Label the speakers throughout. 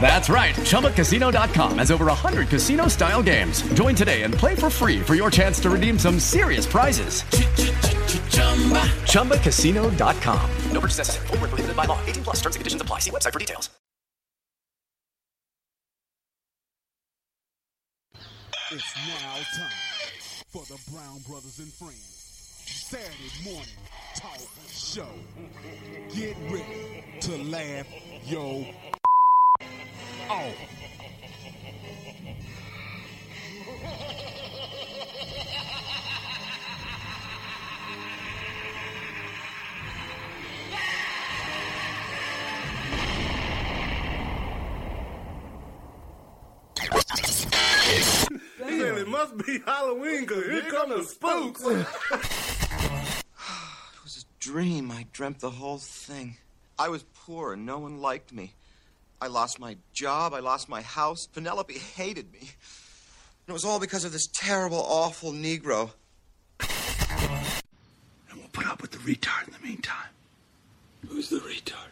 Speaker 1: That's right. ChumbaCasino.com has over 100 casino style games. Join today and play for free for your chance to redeem some serious prizes. ChumbaCasino.com.
Speaker 2: No purchase necessary. Void were prohibited by law. 18 plus. Terms and conditions apply. See website for details.
Speaker 3: It's now time for the Brown Brothers and Friends Saturday morning talk show. Get ready to laugh yo off.
Speaker 4: Man, it must be Halloween because here come the spooks.
Speaker 5: It was a dream. I dreamt the whole thing. I was poor and no one liked me. I lost my job. I lost my house. Penelope hated me. And it was all because of this terrible, awful Negro.
Speaker 4: And we'll put up with the retard in the meantime. Who's the retard?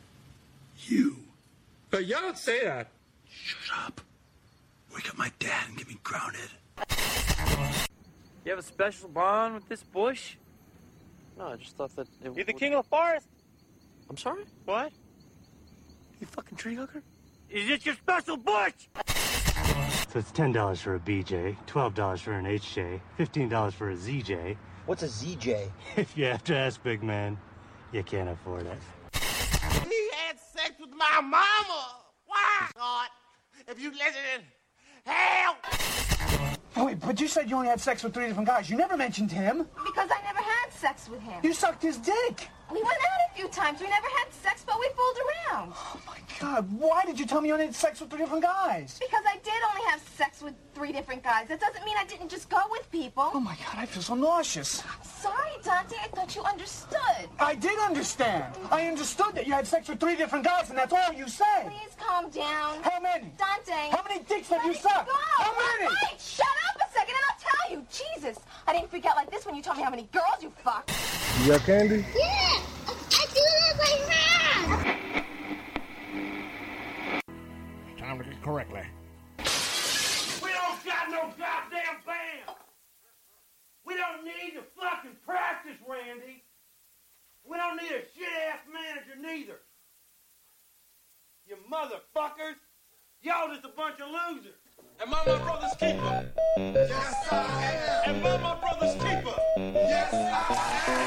Speaker 4: You.
Speaker 6: But y'all don't say that.
Speaker 4: Shut up. Wake up my dad and get me grounded.
Speaker 7: You have a special bond with this bush?
Speaker 8: No, I just thought that it
Speaker 7: You're the
Speaker 8: would-
Speaker 7: king of the forest?
Speaker 8: I'm sorry?
Speaker 7: What?
Speaker 8: You fucking tree hugger?
Speaker 7: Is this your special bush?
Speaker 9: So it's ten dollars for a BJ, twelve dollars for an HJ, fifteen dollars for a ZJ.
Speaker 5: What's a ZJ?
Speaker 9: If you have to ask, big man, you can't afford it.
Speaker 6: He had sex with my mama. Why not? If you listen, in hell.
Speaker 10: Wait, but you said you only had sex with three different guys. You never mentioned him.
Speaker 11: Because I never had sex with him.
Speaker 10: You sucked his dick.
Speaker 11: We went out a few times. We never had sex, but we fooled around.
Speaker 10: Oh my God, why did you tell me you only had sex with three different guys?
Speaker 11: Because I did only have sex with three different guys. That doesn't mean I didn't just go with people.
Speaker 10: Oh my God, I feel so nauseous.
Speaker 11: Sorry, Dante. I thought you understood.
Speaker 10: I did understand. I understood that you had sex with three different guys, and that's all you said.
Speaker 11: Please calm down.
Speaker 10: How many?
Speaker 11: Dante.
Speaker 10: How many dicks have you sucked?
Speaker 11: Go.
Speaker 10: How many?
Speaker 11: Wait, shut up a second and I'll tell you. Jesus, I didn't freak out like this when you told me how many girls you fucked.
Speaker 4: You got candy?
Speaker 11: Yeah, I do that like that.
Speaker 3: Time to get correctly.
Speaker 6: We don't got no goddamn band. We don't need to fucking practice, Randy. We don't need a shit ass manager neither. You motherfuckers. Y'all just a bunch of losers. Am I my brother's keeper? Yes, I am. Am I my brother's keeper? Yes, I am.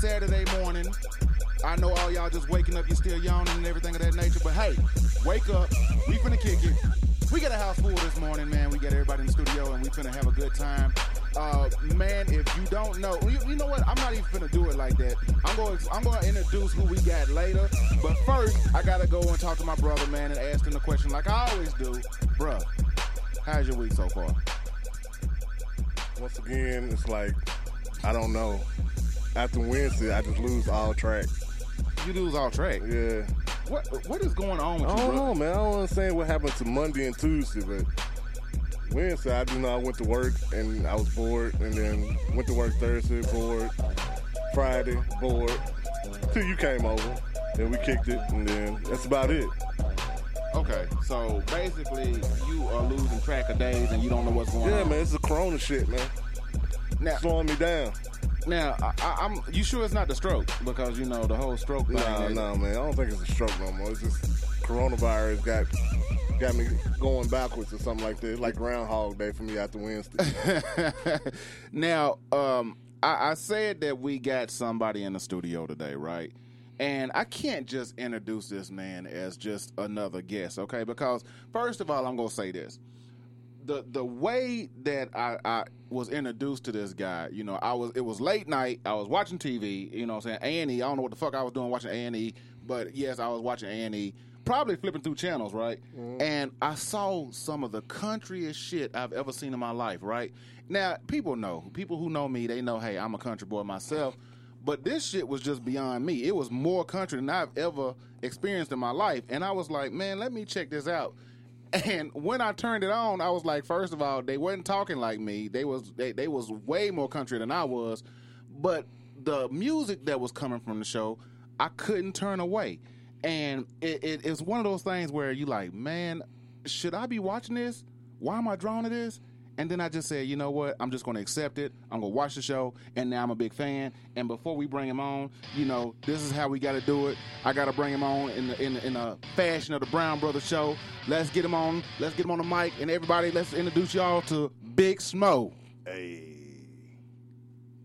Speaker 3: Saturday morning. I know all y'all just waking up, you're still yawning and everything of that nature, but hey, wake up. We finna kick it. We got a house full this morning, man. We got everybody in the studio and we finna have a good time. Uh, man, if you don't know, you, you know what? I'm not even finna do it like that. I'm going, I'm going to introduce who we got later. But first, I gotta go and talk to my brother, man, and ask him the question like I always do. Bruh, how's your week so far?
Speaker 4: Once again, it's like, I don't know. After Wednesday, I just lose all track.
Speaker 3: You lose all track?
Speaker 4: Yeah.
Speaker 3: What What is going on with
Speaker 4: I
Speaker 3: you,
Speaker 4: don't
Speaker 3: bro?
Speaker 4: know, man. I don't understand what happened to Monday and Tuesday, but Wednesday, I do know I went to work and I was bored, and then went to work Thursday, bored. Friday, bored. Till you came over, and we kicked it, and then that's about it.
Speaker 3: Okay, so basically, you are losing track of days and you don't know what's going on.
Speaker 4: Yeah,
Speaker 3: on.
Speaker 4: man, it's the corona shit, man.
Speaker 3: Now,
Speaker 4: slowing me down.
Speaker 3: Now, I, I'm. You sure it's not the stroke? Because you know the whole stroke.
Speaker 4: No,
Speaker 3: is-
Speaker 4: no, man. I don't think it's a stroke no more. It's just coronavirus got got me going backwards or something like that. It's like Groundhog Day for me after Wednesday.
Speaker 3: now, um, I, I said that we got somebody in the studio today, right? And I can't just introduce this man as just another guest, okay? Because first of all, I'm gonna say this: the the way that I, I was introduced to this guy, you know, I was it was late night. I was watching TV, you know, what I'm saying A and E. I don't know what the fuck I was doing watching A and E, but yes, I was watching A and E. Probably flipping through channels, right? Mm-hmm. And I saw some of the countryest shit I've ever seen in my life, right? Now, people know, people who know me, they know, hey, I'm a country boy myself. But this shit was just beyond me. It was more country than I've ever experienced in my life. And I was like, man, let me check this out. And when I turned it on, I was like, first of all, they wasn't talking like me. They was they, they was way more country than I was. But the music that was coming from the show, I couldn't turn away. And it, it, it's one of those things where you like, man, should I be watching this? Why am I drawn to this? And then I just said, you know what? I'm just going to accept it. I'm going to watch the show, and now I'm a big fan. And before we bring him on, you know, this is how we got to do it. I got to bring him on in the, in the, in a fashion of the Brown Brothers show. Let's get him on. Let's get him on the mic, and everybody, let's introduce y'all to Big Smo.
Speaker 12: Hey.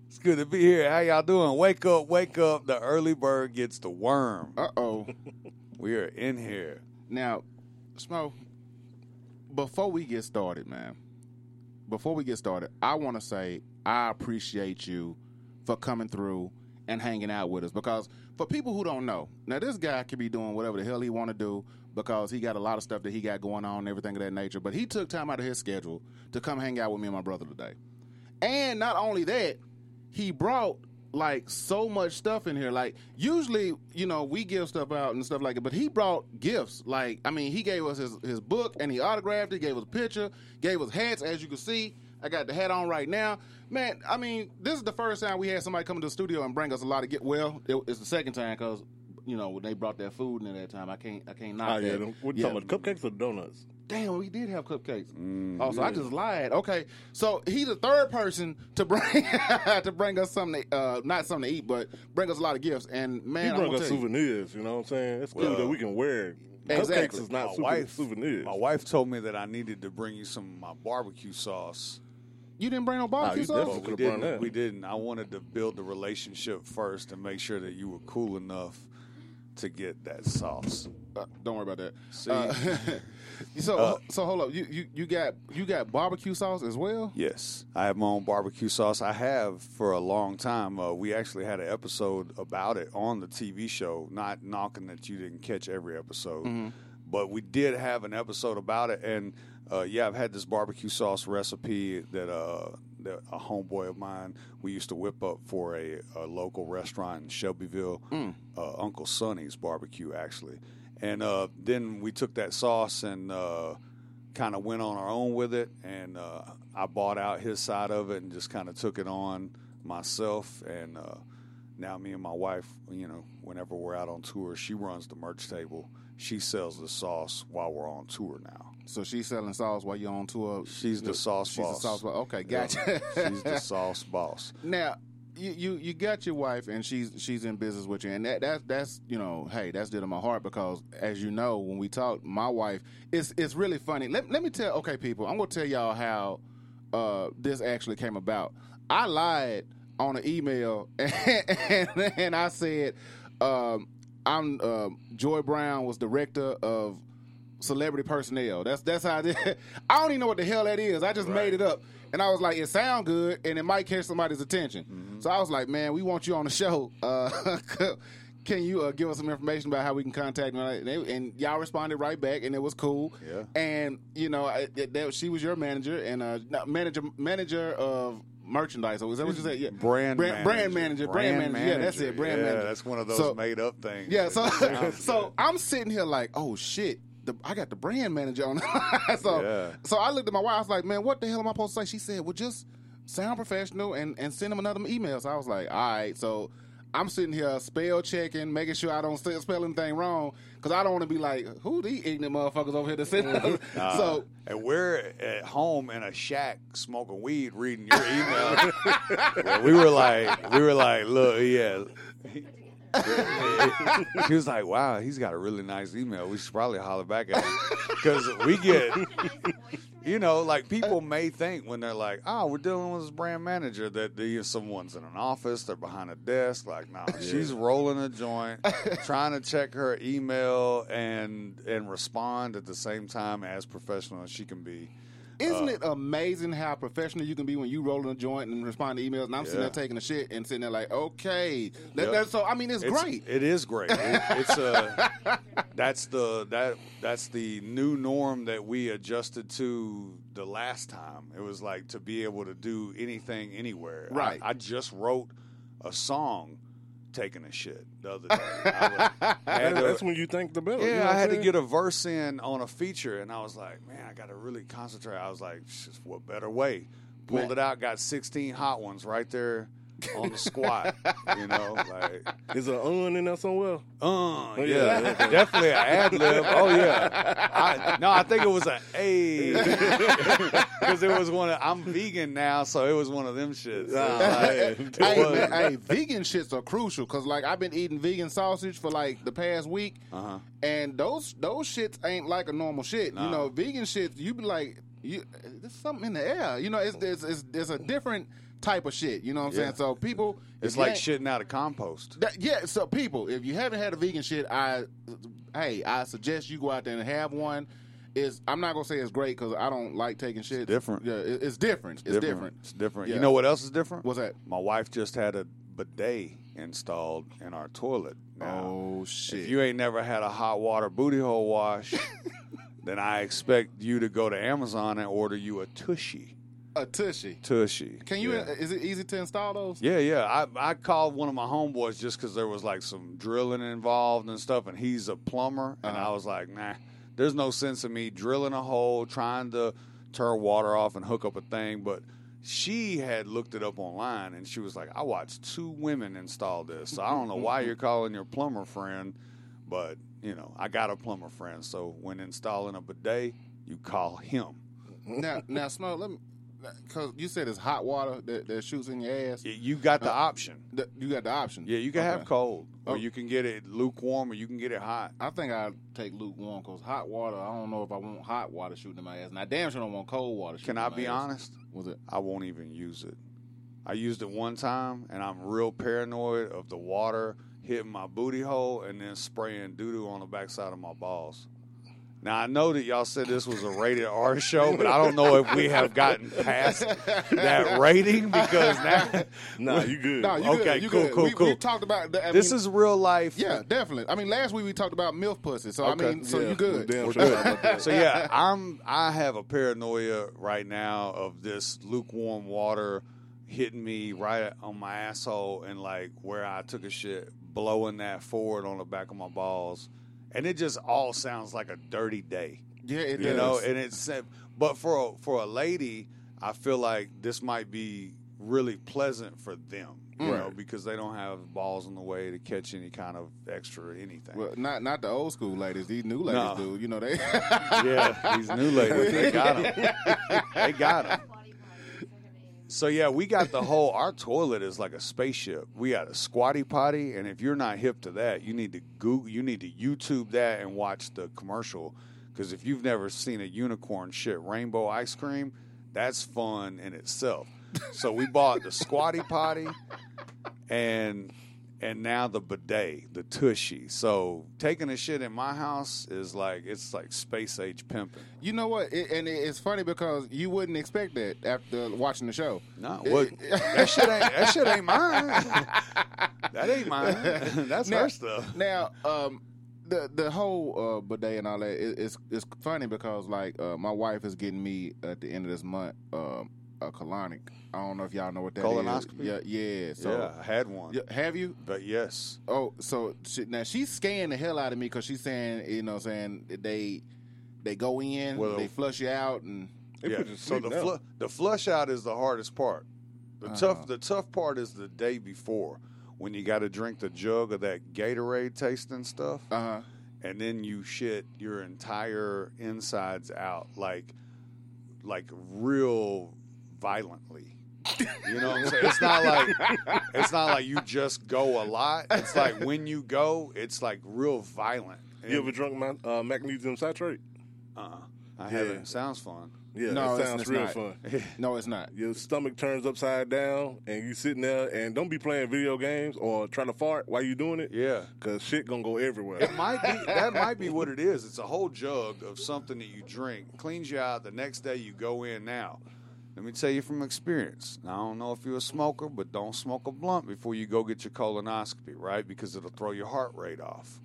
Speaker 12: It's good to be here. How y'all doing? Wake up, wake up. The early bird gets the worm.
Speaker 3: Uh oh.
Speaker 12: we are in here.
Speaker 3: Now, Smo, before we get started, man, before we get started, I want to say I appreciate you for coming through and hanging out with us because for people who don't know, now this guy could be doing whatever the hell he want to do because he got a lot of stuff that he got going on and everything of that nature, but he took time out of his schedule to come hang out with me and my brother today. And not only that, he brought like so much stuff in here. Like usually, you know, we give stuff out and stuff like that, but he brought gifts. Like I mean, he gave us his, his book and he autographed it, gave us a picture, gave us hats, as you can see. I got the hat on right now. Man, I mean, this is the first time we had somebody come to the studio and bring us a lot of get well, it, it's the second time because you know, when they brought that food in at that time, I can't I can't knock
Speaker 4: Oh, yeah,
Speaker 3: that.
Speaker 4: what you talking about, cupcakes or donuts?
Speaker 3: Damn, we did have cupcakes.
Speaker 12: Mm,
Speaker 3: Oh, so I just lied. Okay, so he's the third person to bring to bring us something, to, uh, not something to eat, but bring us a lot of gifts. And man,
Speaker 4: he brought us
Speaker 3: tell you,
Speaker 4: souvenirs. You know what I'm saying? It's cool
Speaker 12: Well,
Speaker 4: that we can wear.
Speaker 3: Exactly.
Speaker 4: Cupcakes is not
Speaker 12: my
Speaker 4: super
Speaker 12: wife,
Speaker 4: souvenirs.
Speaker 12: My wife told me that I needed to bring you some of my barbecue sauce.
Speaker 3: You didn't bring no barbecue
Speaker 4: you
Speaker 3: sauce.
Speaker 12: we didn't. We didn't. I wanted to build the relationship first and make sure that you were cool enough to get that sauce.
Speaker 3: Uh, don't worry about that.
Speaker 12: See?
Speaker 3: Uh, so
Speaker 12: Uh,
Speaker 3: so hold up. You, you you got you got barbecue sauce as well.
Speaker 12: Yes, I have my own barbecue sauce. I have for a long time. Uh, we actually had an episode about it on the TV show. Not knocking that you didn't catch every episode,
Speaker 3: Mm-hmm.
Speaker 12: but we did have an episode about it. And uh, yeah, I've had this barbecue sauce recipe that, uh, that a homeboy of mine we used to whip up for a, a local restaurant in Shelbyville,
Speaker 3: Mm.
Speaker 12: uh, Uncle Sonny's Barbecue, actually. And uh, then we took that sauce and uh, kind of went on our own with it, and uh, I bought out his side of it and just kind of took it on myself. And uh, now me and my wife, you know, whenever we're out on tour, she runs the merch table. She sells the sauce while we're on tour now.
Speaker 3: So she's selling sauce while you're on tour.
Speaker 12: She's the sauce
Speaker 3: She's
Speaker 12: boss.
Speaker 3: the sauce boss. Okay,
Speaker 12: Yeah.
Speaker 3: gotcha.
Speaker 12: She's the sauce boss.
Speaker 3: Now, you, you you got your wife and she's she's in business with you, and that that's that's you know, hey, that's dear to my heart because as you know, when we talk, my wife, it's it's really funny. Let let me tell, okay, people, I'm gonna tell y'all how uh, this actually came about. I lied on an email and, and, and I said um, I'm um Joy Brown was director of celebrity personnel. That's that's how I did. I don't even know what the hell that is. I just made it up, and I was like, it sound good, and it might catch somebody's attention. So I was like, man, we want you on the show. Uh, can you uh, give us some information about how we can contact me? And, they- and y'all responded right back, and it was cool.
Speaker 12: Yeah.
Speaker 3: And you know, I, that, that- she was your manager and uh, manager manager of merchandise. Or is that what you said? Yeah.
Speaker 12: Brand
Speaker 3: brand, brand
Speaker 12: manager.
Speaker 3: manager. Brand, manager. Yeah, that's it. Brand
Speaker 12: yeah,
Speaker 3: manager.
Speaker 12: That's one of those
Speaker 3: So-
Speaker 12: made up things.
Speaker 3: yeah, so so I'm sitting here like, oh shit. The, I got the brand manager on. so
Speaker 12: Yeah.
Speaker 3: so I looked at my wife. I was like, man, what the hell am I supposed to say? She said, well, just sound professional and and send him another email. So I was like, all right. So I'm sitting here spell checking, making sure I don't spell spell anything wrong, because I don't want to be like, who these ignorant motherfuckers over here to sit.
Speaker 12: Uh,
Speaker 3: so
Speaker 12: and we're at home in a shack smoking weed, reading your email. We were like, we were like, look, yeah. He was like, "Wow, he's got a really nice email. We should probably holler back at him because we get, you know, like people may think when they're like, oh, we're dealing with this brand manager that they, someone's in an office, they're behind a desk. Like, nah, she's rolling a joint, trying to check her email and and respond at the same time as professional as she can be.
Speaker 3: Isn't
Speaker 12: Uh,
Speaker 3: it amazing how professional you can be when you rolling a joint and respond to emails? And I'm sitting there taking a shit and sitting there like, okay, that,
Speaker 12: Yep.
Speaker 3: so I mean, it's, great.
Speaker 12: It is great. It- it's a that's the that that's the new norm that we adjusted to the last time. It was like to be able to do anything anywhere. I-
Speaker 3: Right.
Speaker 12: I, just wrote a song taking a shit the other day. I was- I to-
Speaker 4: That's when you think the better.
Speaker 12: yeah,
Speaker 4: you know
Speaker 12: I had
Speaker 4: I'm
Speaker 12: to get a verse in on a feature, and I was like, man, I got to really concentrate. I was like, what better way? Pulled
Speaker 4: Man.
Speaker 12: it out, got 16 hot ones right there on the squat. you know, like
Speaker 4: Is an un in there somewhere?
Speaker 12: uh,
Speaker 4: Oh,
Speaker 12: yeah,
Speaker 4: yeah.
Speaker 12: definitely an ad lib. Oh yeah, I, no, I think it was an A because it was one. Of, I'm vegan now, so it was one of them shits. So, like, it
Speaker 3: hey,
Speaker 12: was-
Speaker 3: man, hey, vegan shits are crucial because like I've been eating vegan sausage for like the past week,
Speaker 12: Uh-huh.
Speaker 3: and those those shits ain't like a normal shit. You know, vegan shits, you be like, you there's something in the air. You know, it's it's it's, it's a different type of shit. You know what I'm
Speaker 12: Yeah.
Speaker 3: saying? So people,
Speaker 12: it's like shitting out of compost.
Speaker 3: That, yeah, so people, if you haven't had a vegan shit, I hey, I suggest you go out there and have one. Is I'm not gonna say it's great because I don't like taking shit.
Speaker 12: different.
Speaker 3: Yeah, it- it's different. It's different.
Speaker 12: It's different.
Speaker 3: Yeah.
Speaker 12: You know what else is different?
Speaker 3: What's that?
Speaker 12: My wife just had a bidet installed in our toilet. Now,
Speaker 3: Oh shit!
Speaker 12: if you ain't never had a hot water booty hole wash, then I expect you to go to Amazon and order you a Tushy.
Speaker 3: A tushy.
Speaker 12: Tushy.
Speaker 3: Can you?
Speaker 12: Yeah.
Speaker 3: Is it easy to install those?
Speaker 12: Yeah, yeah. I, I called one of my homeboys just because there was like some drilling involved and stuff, and he's a plumber, and
Speaker 3: Uh-huh.
Speaker 12: I was like, nah, there's no sense in me drilling a hole, trying to turn water off and hook up a thing. But she had looked it up online, and she was like, I watched two women install this, so I don't know why you're calling your plumber friend, but you know, I got a plumber friend, so when installing a bidet, you call him.
Speaker 3: Now, now, Smo. Let me. Because you said it's hot water that, that shoots in your ass.
Speaker 12: Y- You got the
Speaker 3: Uh,
Speaker 12: option.
Speaker 3: Th- you got the option.
Speaker 12: Yeah, you can have cold, or
Speaker 3: Oh.
Speaker 12: you can get it lukewarm, or you can get it hot.
Speaker 3: I think I'd take lukewarm because hot water. I don't know if I want hot water shooting in my ass. And I damn sure don't want cold water. shooting
Speaker 12: Can
Speaker 3: in
Speaker 12: I
Speaker 3: my
Speaker 12: be
Speaker 3: ass.
Speaker 12: honest?
Speaker 3: Was it?
Speaker 12: I won't even use it. I used it one time, and I'm real paranoid of the water hitting my booty hole and then spraying doo doo on the backside of my balls. Now I know that y'all said this was a rated R show, but I don't know if we have gotten past that rating because now.
Speaker 4: Nah, you good.
Speaker 3: No, you
Speaker 12: Okay,
Speaker 3: good. You
Speaker 12: cool,
Speaker 3: good.
Speaker 12: cool,
Speaker 3: we,
Speaker 12: cool.
Speaker 3: We talked about. The, I
Speaker 12: this
Speaker 3: mean,
Speaker 12: is real life.
Speaker 3: Yeah, definitely. I mean, last week we talked about milf pussy. So I mean, so
Speaker 4: Yeah,
Speaker 3: you good.
Speaker 12: We're
Speaker 4: sure about
Speaker 12: good. So yeah, I'm I have a paranoia right now of this lukewarm water hitting me right on my asshole and like where I took a shit, blowing that forward on the back of my balls, and it just all sounds like a dirty day.
Speaker 3: Yeah, it
Speaker 12: you
Speaker 3: does.
Speaker 12: know, and it's but for a, for a lady, I feel like this might be really pleasant for them. You know, because they don't have balls in the way to catch any kind of extra anything.
Speaker 3: Well, not not the old school ladies. These new ladies
Speaker 12: No.
Speaker 3: do. You know they.
Speaker 12: yeah, these new ladies, they got them. They got them. So yeah, we got the whole. Our toilet is like a spaceship. We got a squatty potty, and if you're not hip to that, you need to Google, you need to YouTube that and watch the commercial. Because if you've never seen a unicorn shit rainbow ice cream, that's fun in itself. So we bought the squatty potty, and and now the bidet, the tushy. So taking a shit in my house is like it's like space age pimping.
Speaker 3: You know what? It, and it's funny because you wouldn't expect that after watching the show.
Speaker 12: No, what? that shit ain't that shit ain't mine. that ain't mine. That's
Speaker 3: now,
Speaker 12: her stuff.
Speaker 3: Now, um, the the whole uh, bidet and all that, it, it's it's funny because like uh, my wife is getting me at the end of this month um, a colonic. I don't know if y'all know what that is.
Speaker 12: Colonoscopy?
Speaker 3: Yeah, yeah. So,
Speaker 12: yeah, I had one.
Speaker 3: Yeah, have you?
Speaker 12: But yes.
Speaker 3: Oh, so she, now she's scaring the hell out of me because she's saying, you know, saying they they go in,
Speaker 12: Well-
Speaker 3: they flush you out, and
Speaker 12: yeah. So the flu- the flush out is the hardest part. The
Speaker 3: Uh-huh.
Speaker 12: tough the tough part is the day before when you got to drink the jug of that Gatorade tasting stuff,
Speaker 13: uh-huh.
Speaker 12: and then you shit your entire insides out like like real violently. You know what I'm saying? It's not like it's not like you just go a lot. It's like when you go, it's like real violent.
Speaker 4: You ever drunk my, uh, magnesium citrate?
Speaker 12: Uh-uh. I haven't. Sounds fun.
Speaker 4: Yeah,
Speaker 13: No,
Speaker 4: it
Speaker 13: it's-
Speaker 4: sounds
Speaker 13: it's
Speaker 4: real
Speaker 13: not.
Speaker 4: fun.
Speaker 13: No, it's not.
Speaker 4: Your stomach turns upside down, and you sitting there, and don't be playing video games or trying to fart while you doing it.
Speaker 12: Yeah,
Speaker 4: because shit gonna go everywhere.
Speaker 12: It might be that might be what it is. It's a whole jug of something that you drink, cleans you out. The next day you go in. Now, let me tell you from experience. Now, I don't know if you're a smoker, but don't smoke a blunt before you go get your colonoscopy, right? Because it'll throw your heart rate off.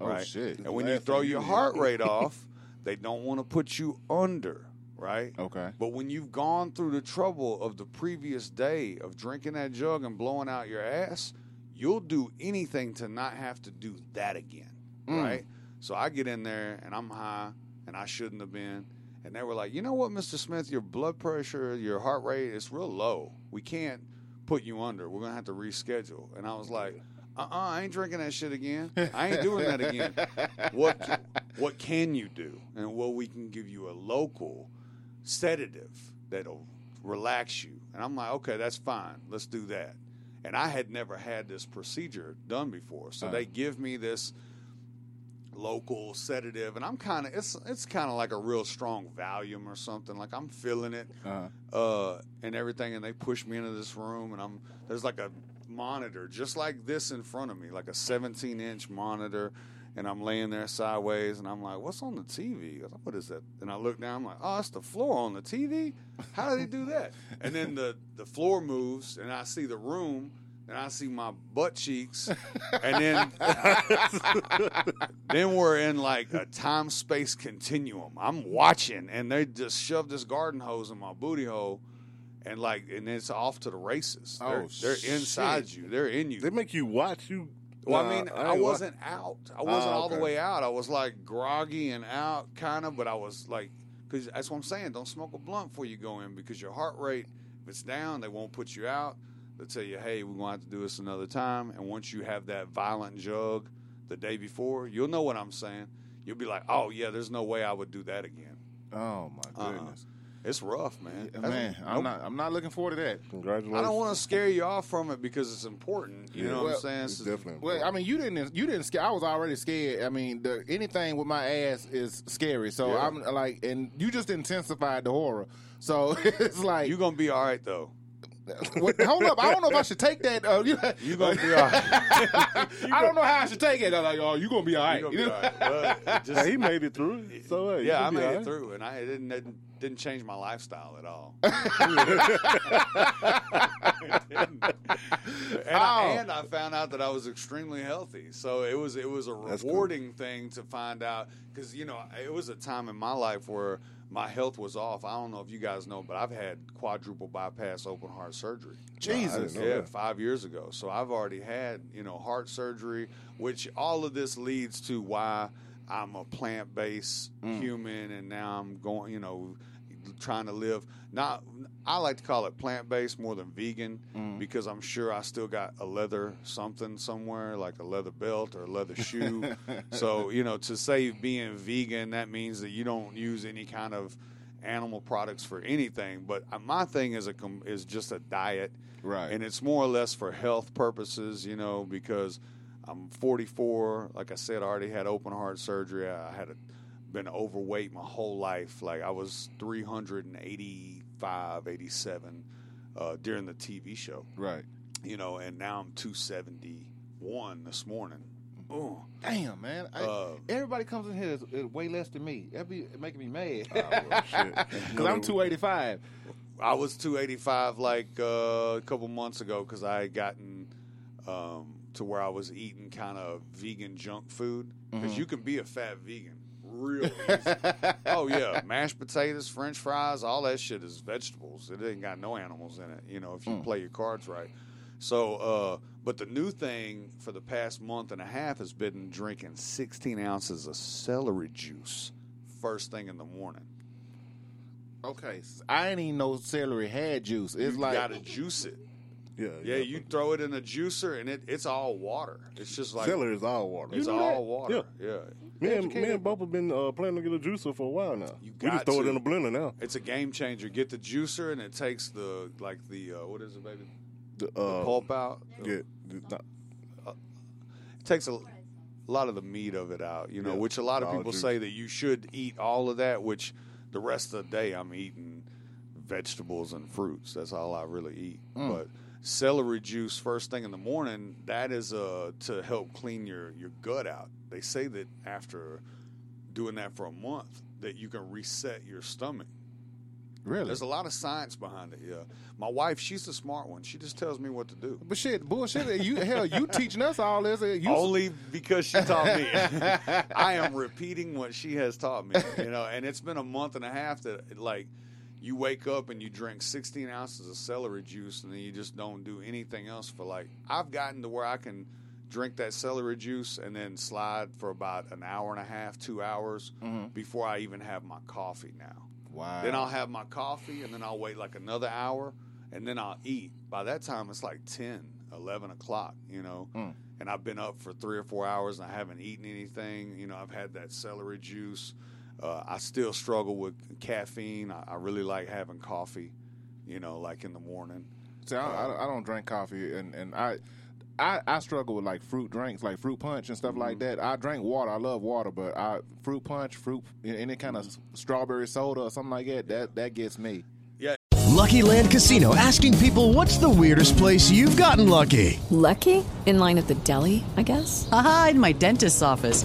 Speaker 13: Oh,
Speaker 12: right?
Speaker 13: shit.
Speaker 12: And when you throw your
Speaker 13: you
Speaker 12: heart rate off, they don't want to put you under. Right.
Speaker 13: Okay.
Speaker 12: But when you've gone through the trouble of the previous day of drinking that jug and blowing out your ass, you'll do anything to not have to do that again.
Speaker 13: Mm.
Speaker 12: Right? So I get in there and I'm high and I shouldn't have been. And they were like, you know what, Mr. Smith, your blood pressure, your heart rate is real low. We can't put you under. We're going to have to reschedule. And I was like, uh uh I ain't drinking that shit again. I ain't doing that again. What, what can you do? And well, we can give you a local sedative that'll relax you. And I'm like, okay, that's fine. Let's do that. And I had never had this procedure done before. So
Speaker 13: Uh.
Speaker 12: they give me this local sedative and I'm kind of it's it's kind of like a real strong Valium or something. Like I'm feeling it
Speaker 13: Uh-huh.
Speaker 12: uh and everything and they push me into this room and I'm there's like a monitor just like this in front of me like a 17 inch monitor and I'm laying there sideways and I'm like what's on the TV what is that? And I look down I'm like oh it's the floor on the TV how do they do that? And then the the floor moves and I see the room and I see my butt cheeks, and then then we're in like a time space continuum. I'm watching, and they just shove this garden hose in my booty hole, and like, and it's off to the races.
Speaker 4: Oh,
Speaker 12: they're, they're inside
Speaker 4: shit.
Speaker 12: you. They're in you.
Speaker 4: They make you watch you.
Speaker 12: Well,
Speaker 4: Nah,
Speaker 12: I mean,
Speaker 4: I
Speaker 12: I, wasn't out. I wasn't
Speaker 4: Ah,
Speaker 12: all the way out. I was like groggy and out, kind of, but I was like, because that's what I'm saying. Don't smoke a blunt before you go in because your heart rate, if it's down, they won't put you out. They'll tell you, hey, we're going to have to do this another time. And once you have that violent jug the day before, you'll know what I'm saying. You'll be like, oh, yeah, there's no way I would do that again.
Speaker 13: Oh my
Speaker 12: Uh-uh.
Speaker 13: goodness,
Speaker 12: It's rough, man.
Speaker 13: Yeah, man! I'm
Speaker 12: nope.
Speaker 13: not. I'm not looking forward to that.
Speaker 4: Congratulations.
Speaker 12: I don't want to scare you off from it because it's important. You know what I'm saying?
Speaker 4: It's definitely.
Speaker 13: Well, I mean, you didn't. You didn't scare. I was already scared. I mean, the, anything with my ass is scary. So
Speaker 12: Yeah.
Speaker 13: I'm like, and you just intensified the horror. So it's like
Speaker 12: You're going to be all right, though.
Speaker 13: What, hold up, I don't know if I should take that. Uh, you
Speaker 12: You're going to be all right.
Speaker 13: I don't know how I should take it. I'm like, oh, you gonna be all right.
Speaker 12: You're gonna be all right. Well, just-
Speaker 4: Hey, he made it through. So hey, you
Speaker 12: yeah, I made
Speaker 4: all
Speaker 12: it
Speaker 4: right.
Speaker 12: through, and I didn't didn't, didn't change my lifestyle at all. and, I, and I found out that I was extremely healthy, so it was it was a
Speaker 4: That's cool.
Speaker 12: rewarding thing to find out because you know it was a time in my life where my health was off. I don't know if you guys know, but I've had quadruple bypass open heart surgery.
Speaker 13: Jesus.
Speaker 12: yeah,
Speaker 4: that.
Speaker 12: five years ago. So I've already had you know heart surgery, which all of this leads to why I'm a plant based
Speaker 4: Mm.
Speaker 12: human, and now I'm going you know trying to live not I like to call it plant based more than vegan
Speaker 4: Mm.
Speaker 12: because I'm sure I still got a leather something somewhere like a leather belt or a leather shoe. so you know to say being vegan that means that you don't use any kind of animal products for anything. But uh, my thing is a is just a diet,
Speaker 13: Right.
Speaker 12: And it's more or less for health purposes, you know, because I'm 44. Like I said, I already had open heart surgery. I had a, been overweight my whole life. Like I was 385, 87 uh, during the TV show,
Speaker 13: Right.
Speaker 12: you know, and now I'm 271 this morning. Oh,
Speaker 13: Damn, man. I,
Speaker 12: Uh,
Speaker 13: everybody comes in here is, is way less than me. That be making me mad.
Speaker 4: well, shit.
Speaker 13: Because I'm 285.
Speaker 12: I was 285 like uh, a couple months ago because I had gotten um, to where I was eating kind of vegan junk food because
Speaker 13: Mhm.
Speaker 12: you can be a fat vegan real easy. oh yeah, mashed potatoes, French fries, all that shit is vegetables. It ain't got no animals in it. You know, if you
Speaker 13: Mm.
Speaker 12: play your cards right. So, uh, but the new thing for the past month and a half has been drinking 16 ounces of celery juice first thing in the morning.
Speaker 13: Okay, I ain't even know celery had juice. It's like
Speaker 12: you
Speaker 13: like
Speaker 12: gotta juice it.
Speaker 4: Yeah,
Speaker 12: Yeah, you throw it in a juicer and it, it's all water. It's just like
Speaker 4: Celery is all water.
Speaker 12: It's all
Speaker 4: that?
Speaker 12: water.
Speaker 4: Yeah.
Speaker 12: Yeah.
Speaker 4: Me and, me and Bubba have been uh, planning to get a juicer for a while now. You
Speaker 12: got
Speaker 4: just throw
Speaker 12: to.
Speaker 4: it in a blender now.
Speaker 12: It's a game changer. Get the juicer and it takes the like the uh, what is it, baby?
Speaker 4: The,
Speaker 12: The
Speaker 4: uh,
Speaker 12: pulp out.
Speaker 4: Yeah, the-
Speaker 12: It takes a, a lot of the meat of it out. You know,
Speaker 4: Yeah,
Speaker 12: which a lot of
Speaker 4: all
Speaker 12: people
Speaker 4: juice.
Speaker 12: say that you should eat all of that. Which the rest of the day I'm eating vegetables and fruits. That's all I really eat.
Speaker 4: Mm.
Speaker 12: But celery juice first thing in the morning that is uh, to help clean your your gut out. They say that after doing that for a month that you can reset your stomach.
Speaker 13: Really?
Speaker 12: There's a lot of science behind it. Yeah, my wife, she's the smart one. She just tells me what to do.
Speaker 13: But shit, bullshit. You hell, you teaching us all this. uh, You,
Speaker 12: Only because she taught me. I am repeating what she has taught me. You know, and it's been a month and a half that like you wake up and you drink 16 ounces of celery juice and then you just don't do anything else for like I've gotten to where I can drink that celery juice and then slide for about an hour and a half, two hours mm-hmm. before I even have my coffee now.
Speaker 13: Wow.
Speaker 12: Then I'll have my coffee and then I'll wait like another hour and then I'll eat. By that time, it's like 10, 11 o'clock, you know. Mm. And I've been up for three or four hours and I haven't eaten anything. You know, I've had that celery juice. Uh, I still struggle with caffeine. I, I really like having coffee, you know, like in the morning.
Speaker 13: See, I, I, I don't drink coffee, and and I. I, I struggle with like fruit drinks, like fruit punch and stuff like
Speaker 12: Mm-hmm.
Speaker 13: that. I drink water. I love water, but I fruit punch, fruit, any kind of
Speaker 12: Mm-hmm.
Speaker 13: strawberry soda or something like that. That that gets me.
Speaker 12: Yeah.
Speaker 1: Lucky Land Casino asking people what's the weirdest place you've gotten lucky?
Speaker 14: Lucky? In line at the deli, I guess?
Speaker 15: Aha, in my dentist's office.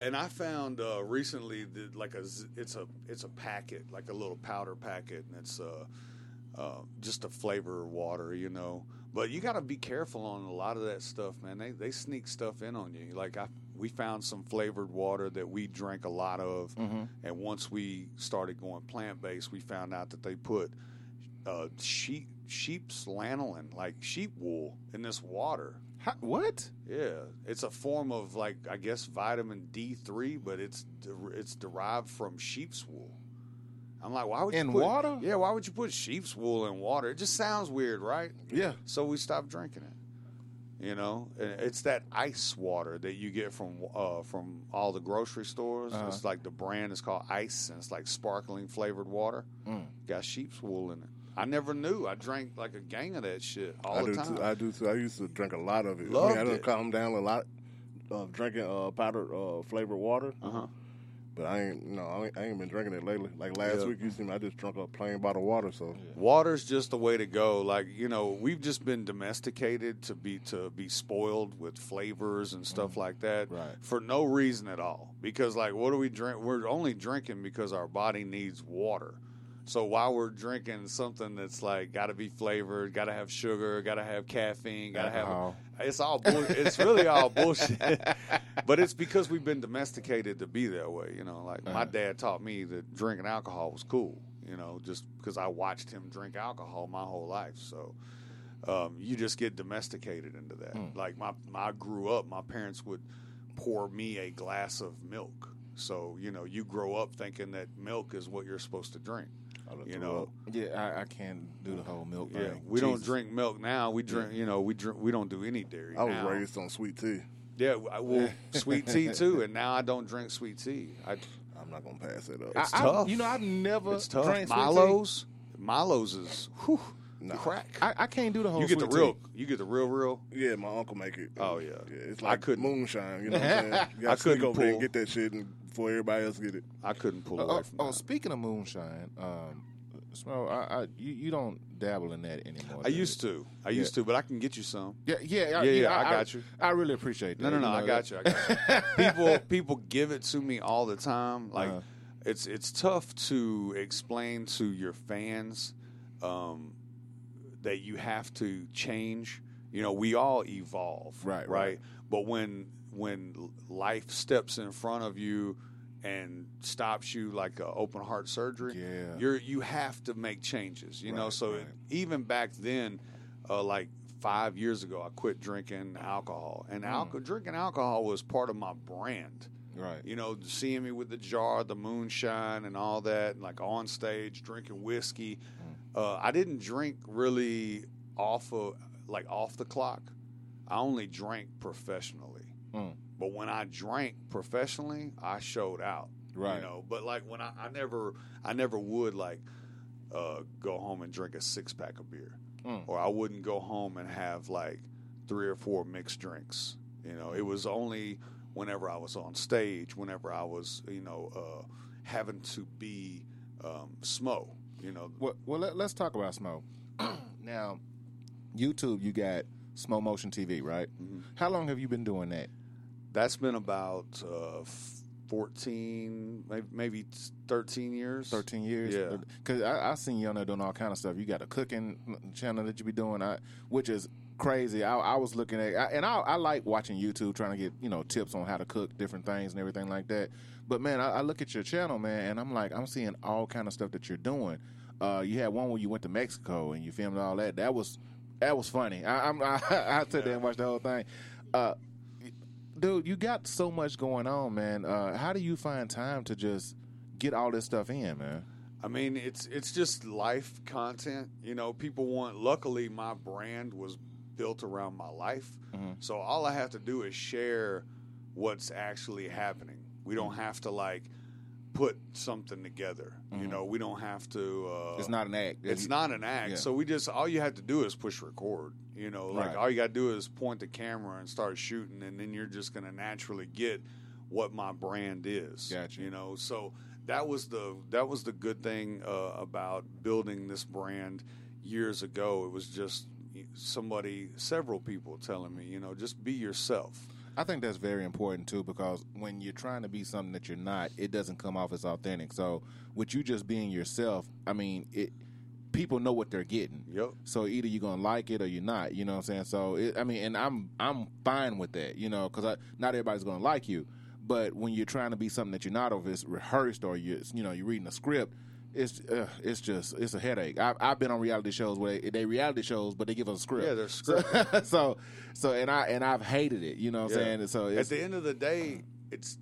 Speaker 12: And I found uh, recently that like a it's a it's a packet like a little powder packet and it's uh, uh, just a flavor of water, you know. But you got to be careful on a lot of that stuff, man. They they sneak stuff in on you. Like I we found some flavored water that we drank a lot of, and once we started going plant based, we found out that they put uh, sheep sheep's lanolin, like sheep wool, in this water.
Speaker 13: What?
Speaker 12: Yeah, it's a form of like I guess vitamin D three, but it's de- it's derived from sheep's wool. I'm like, why would you
Speaker 13: In
Speaker 12: put,
Speaker 13: water?
Speaker 12: Yeah, why would you put sheep's wool in water? It just sounds weird, right?
Speaker 13: Yeah.
Speaker 12: So we stopped drinking it. You know, and it's that ice water that you get from uh, from all the grocery stores.
Speaker 13: Uh-huh.
Speaker 12: It's like the brand is called Ice, and it's like sparkling flavored water.
Speaker 13: Mm.
Speaker 12: Got sheep's wool in it. I never knew. I drank like a gang of that shit all
Speaker 4: I
Speaker 12: the
Speaker 4: do
Speaker 12: time.
Speaker 4: too. I do too. I used to drink a lot of it. I,
Speaker 12: Loved
Speaker 4: mean, I done
Speaker 12: it.
Speaker 4: calmed down a lot of drinking uh, powdered uh, flavored water.
Speaker 12: Uh-huh.
Speaker 4: But I ain't no, I ain't, I ain't been drinking it lately. Like last
Speaker 12: Yeah.
Speaker 4: week, you see me, I just drunk a plain bottle of water. So
Speaker 12: Water's just the way to go. Like you know, we've just been domesticated to be to be spoiled with flavors and stuff like that
Speaker 13: Right.
Speaker 12: for no reason at all. Because like, what do we drink? We're only drinking because our body needs water. So while we're drinking something that's like got to be flavored, got to have sugar, got to have caffeine, got to have it's all bull- it's really all bullshit. but it's because we've been domesticated to be that way. You know, like my
Speaker 13: Uh-huh.
Speaker 12: dad taught me that drinking alcohol was cool. You know, just because I watched him drink alcohol my whole life. So um, you just get domesticated into that.
Speaker 13: Hmm.
Speaker 12: Like my, I grew up, my parents would pour me a glass of milk. So you know, you grow up thinking that milk is what you're supposed to drink. You know,
Speaker 13: Yeah, I, I can't do the whole milk
Speaker 12: yeah,
Speaker 13: thing.
Speaker 12: we don't drink milk now. We drink, you know, we drink, we don't do any dairy.
Speaker 4: I was
Speaker 12: now.
Speaker 4: raised on sweet tea.
Speaker 12: Yeah, I- well, sweet tea too, and now I don't drink sweet tea. I,
Speaker 4: I'm not gonna pass it up.
Speaker 12: it's
Speaker 13: I- I-
Speaker 12: tough.
Speaker 13: you know, I've never
Speaker 12: it's tough.
Speaker 13: drank sweet tea.
Speaker 12: Milo's, Milo's is whew, crack.
Speaker 13: I, I can't do the whole.
Speaker 12: You get the real,
Speaker 13: tea.
Speaker 12: you get the real, real.
Speaker 4: Yeah, my uncle make it.
Speaker 12: Oh yeah,
Speaker 4: Yeah, it's
Speaker 12: I
Speaker 4: like
Speaker 12: couldn't-
Speaker 4: moonshine. You know what I'm saying? You
Speaker 12: I
Speaker 4: got to sneak
Speaker 12: couldn't
Speaker 4: over there and get that shit and
Speaker 13: before everybody else get it.
Speaker 12: I couldn't pull
Speaker 3: Oh,
Speaker 12: away
Speaker 3: oh,
Speaker 12: from
Speaker 3: oh,
Speaker 12: that.
Speaker 3: speaking of moonshine, um, Smo, I, I, you, you don't dabble in that anymore.
Speaker 12: I
Speaker 3: do you?
Speaker 12: used to. I used
Speaker 3: Yeah.
Speaker 12: to, but I can get you some.
Speaker 3: Yeah, yeah,
Speaker 12: yeah,
Speaker 3: I-
Speaker 12: yeah.
Speaker 3: yeah,
Speaker 12: I,
Speaker 3: I-
Speaker 12: got you.
Speaker 3: I really appreciate
Speaker 12: No,
Speaker 3: that,
Speaker 12: no, no.
Speaker 3: you
Speaker 12: I
Speaker 3: know,
Speaker 12: got you. I got you. people, people give it to me all the time. Like
Speaker 3: Uh-huh.
Speaker 12: it's it's tough to explain to your fans um, that you have to change. You know, we all evolve,
Speaker 3: Right,
Speaker 12: right?
Speaker 3: right.
Speaker 12: But when when life steps in front of you and stops you like a open heart surgery,
Speaker 3: Yeah.
Speaker 12: you're you have to make changes. You know, so
Speaker 3: right.
Speaker 12: even back then, uh, like five years ago, I quit drinking alcohol, and
Speaker 3: Mm.
Speaker 12: alcohol drinking alcohol was part of my brand.
Speaker 3: Right.
Speaker 12: You know, seeing me with the jar, the moonshine, and all that, and like on stage drinking whiskey.
Speaker 3: Mm.
Speaker 12: Uh, I didn't drink really off of like off the clock. I only drank professionally.
Speaker 3: Mm.
Speaker 12: But when I drank professionally, I showed out.
Speaker 3: Right.
Speaker 12: You know, but like when I, I never, I never would like uh, go home and drink a six pack of beer,
Speaker 3: Mm.
Speaker 12: or I wouldn't go home and have like three or four mixed drinks. You know, it was only whenever I was on stage, whenever I was, you know, uh, having to be um, smo. You know,
Speaker 3: Well, well let, us talk about Smo. now, YouTube, you got Smo Motion TV, right?
Speaker 12: Mm-hmm.
Speaker 3: How long have you been doing that?
Speaker 12: That's been about uh, 14, maybe, maybe 13 years.
Speaker 3: 13 years?
Speaker 12: Yeah.
Speaker 3: Because I, I seen you on there doing all kind of stuff. You got a cooking channel that you be doing, I, which is crazy. I, I was looking at, I, and I, I like watching YouTube, trying to get, you know, tips on how to cook different things and everything like that. But, man, I, I look at your channel, man, and I'm like, I'm seeing all kind of stuff that you're doing. Uh, you had one where you went to Mexico and you filmed all that. That was that was funny. I, I'm, I, I sit there and watch the whole thing. Uh, dude, you got so much going on, man. Uh, how do you find time to just get all this stuff in, man?
Speaker 12: I mean, it's it's just life content. You know, people want. Luckily, my brand was built around my life,
Speaker 3: Mm-hmm.
Speaker 12: so all I have to do is share what's actually happening. We don't
Speaker 3: Mm-hmm.
Speaker 12: have to like put something together. You know, we don't have to. Uh,
Speaker 3: It's not an act.
Speaker 12: It's
Speaker 3: You-
Speaker 12: not an act.
Speaker 3: Yeah.
Speaker 12: So we just all you have to do is push record. You know, like
Speaker 3: Right.
Speaker 12: all you got to do is point the camera and start shooting, and then you're just going to naturally get what my brand is.
Speaker 3: Gotcha.
Speaker 12: You know, so that was the that was the good thing uh, about building this brand years ago. It was just somebody, several people telling me, you know, just be yourself.
Speaker 3: I think that's very important too because when you're trying to be something that you're not, it doesn't come off as authentic. So with you just being yourself, I mean, it people know what they're getting.
Speaker 12: Yep.
Speaker 3: So either you're gonna like it or you're not. You know what I'm saying? So it, I mean, and I'm I'm fine with that. You know, because not everybody's gonna like you. But when you're trying to be something that you're not, or if it's rehearsed, or you you know you're reading a script, it's uh, it's just it's a headache. I've, I've been on reality shows where they, they reality shows, but they give us a script.
Speaker 12: Yeah, they're
Speaker 3: So, so so and I and I've hated it. You know what I'm
Speaker 12: Yeah.
Speaker 3: saying? So
Speaker 12: at the end of the day, it's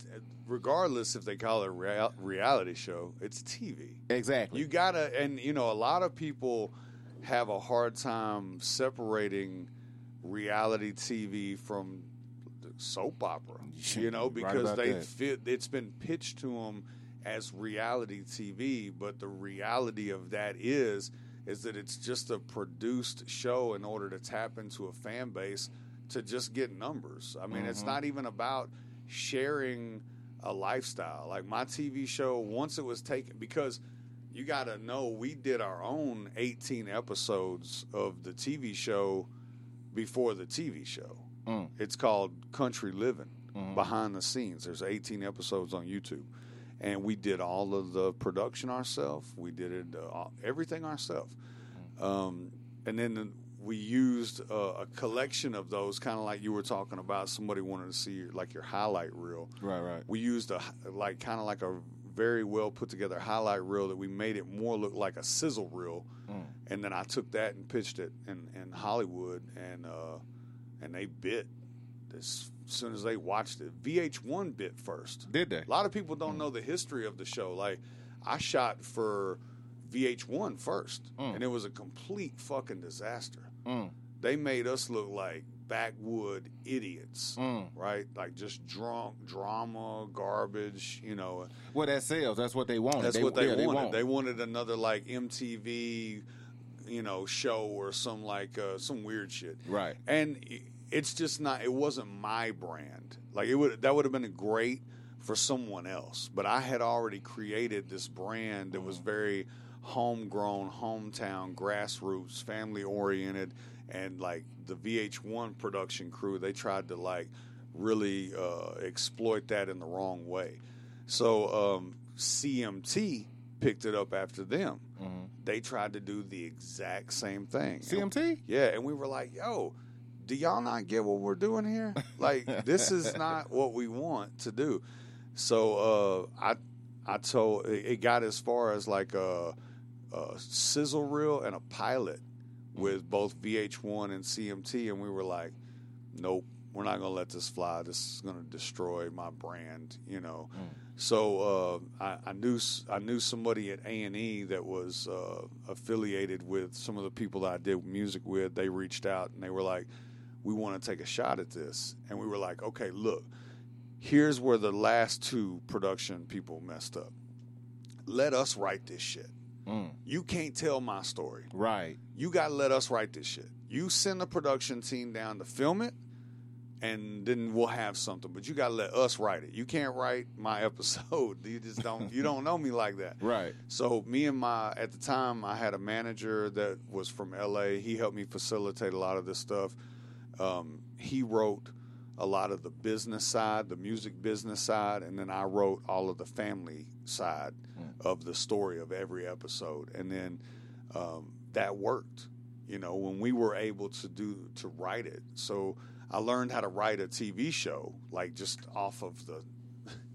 Speaker 12: regardless if they call it a rea- reality show, it's TV.
Speaker 3: Exactly.
Speaker 12: You gotta, and you know, a lot of people have a hard time separating reality TV from soap opera. You know, because
Speaker 3: about
Speaker 12: they
Speaker 3: that.
Speaker 12: fit. It's been pitched to them as reality TV, but the reality of that is is that it's just a produced show in order to tap into a fan base to just get numbers. I mean, it's
Speaker 3: Mhm.
Speaker 12: not even about sharing a lifestyle. Like my TV show, once it was taken, because you got to know we did our own 18 episodes of the TV show before the TV show.
Speaker 3: Mm.
Speaker 12: It's called Country Living
Speaker 3: Mhm.
Speaker 12: Behind the Scenes. There's 18 episodes on YouTube. And we did all of the production ourselves. We did it uh, everything ourselves. Um, and then the, we used uh, a collection of those, kind of like you were talking about. Somebody wanted to see your, like your highlight reel.
Speaker 3: Right, right.
Speaker 12: We used a like kind of like a very well put together highlight reel that we made it more look like a sizzle reel.
Speaker 3: Mm.
Speaker 12: And then I took that and pitched it in, in Hollywood, and uh, and they bit as soon as they watched it. VH1 bit first.
Speaker 3: Did they?
Speaker 12: A lot of people don't know the history of the show. Like I shot for VH1 first, and it was a complete fucking disaster.
Speaker 3: Mm.
Speaker 12: They made us look like backwood idiots,
Speaker 3: Mm.
Speaker 12: right? Like just drunk drama, garbage. You know,
Speaker 3: well, that sells. That's what they wanted.
Speaker 12: that's what they
Speaker 3: yeah,
Speaker 12: wanted.
Speaker 3: want.
Speaker 12: They wanted another like MTV, you know, show or some like uh, some weird shit.
Speaker 3: Right.
Speaker 12: And it's just not. It wasn't my brand. Like it would. That would have been great, for someone else. But I had already created this brand that was very homegrown, hometown, grassroots, family oriented, and like the VH1 production crew, they tried to like really uh, exploit that in the wrong way. So um, CMT picked it up after them. They tried to do the exact same thing.
Speaker 3: CMT?
Speaker 12: Yeah, and we were like, yo, do y'all not get what we're doing here? Like, this is not what we want to do. So uh, I I told it it got as far as like a, a sizzle reel and a pilot with both VH1 and CMT, and we were like, nope, we're not gonna let this fly. This is gonna destroy my brand, you know. So uh, I, I knew I knew somebody at A and E that was uh, affiliated with some of the people that I did music with. They reached out and they were like, "We want to take a shot at this," and we were like, "Okay, look, here's where the last two production people messed up. Let us write this shit. Mm. You can't tell my story.
Speaker 3: Right.
Speaker 12: You got to let us write this shit. You send the production team down to film it, and then we'll have something. But you got to let us write it. You can't write my episode. You just don't. you don't know me like that.
Speaker 3: Right.
Speaker 12: So me and my at the time I had a manager that was from LA. He helped me facilitate a lot of this stuff. Um, he wrote a lot of the business side, the music business side, and then I wrote all of the family side of the story of every episode. And then um, that worked. You know, when we were able to do to write it. So I learned how to write a TV show, like just off of the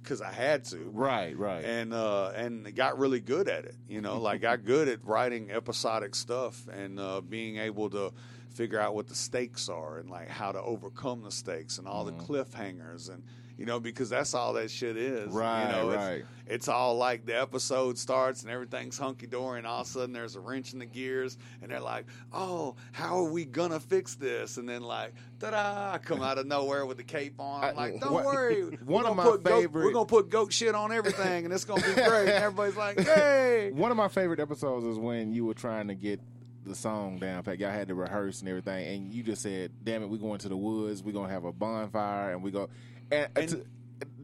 Speaker 12: because I had to.
Speaker 3: Right, right.
Speaker 12: And uh, and got really good at it. You know, like got good at writing episodic stuff and uh, being able to figure out what the stakes are and like how to overcome the stakes and all
Speaker 3: Mm-hmm.
Speaker 12: the cliffhangers and you know because that's all that shit is.
Speaker 3: Right,
Speaker 12: you know, it's-
Speaker 3: right.
Speaker 12: It's, all like the episode starts and everything's hunky dory and all of a sudden there's a wrench in the gears and they're like, oh, how are we gonna fix this? And then like, ta-da! I come out of nowhere with the cape on. I'm like, don't worry.
Speaker 3: one of my
Speaker 12: put goat-
Speaker 3: favorite-
Speaker 12: we're gonna put goat shit on everything and it's gonna be great. and everybody's like, hey.
Speaker 3: One of my favorite episodes is when you were trying to get the song down Fact, Y'all had to rehearse and everything, and you just said, "Damn it, we're going to the woods. We're gonna have a bonfire, and we go." And and,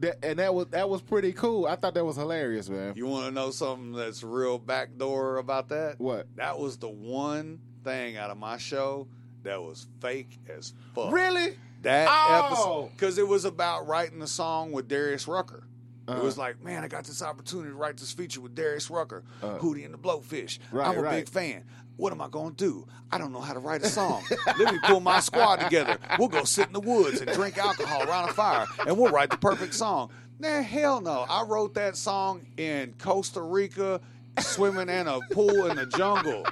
Speaker 3: that, and that was that was pretty cool. I thought that was hilarious, man.
Speaker 12: You want to know something that's real backdoor about that?
Speaker 3: What?
Speaker 12: That was the one thing out of my show that was fake as fuck.
Speaker 3: Really?
Speaker 12: That
Speaker 3: Oh!
Speaker 12: episode, because it was about writing a song with Darius Rucker.
Speaker 3: Uh-huh.
Speaker 12: It was like, man, I got this opportunity to write this feature with Darius Rucker,
Speaker 3: Uh.
Speaker 12: Hootie and the Blowfish.
Speaker 3: Right,
Speaker 12: I'm a
Speaker 3: right.
Speaker 12: big fan. What am I going to do? I don't know how to write a song. Let me pull my squad together. We'll go sit in the woods and drink alcohol around a fire, and we'll write the perfect song. Nah, hell no. I wrote that song in Costa Rica, swimming in a pool in the jungle,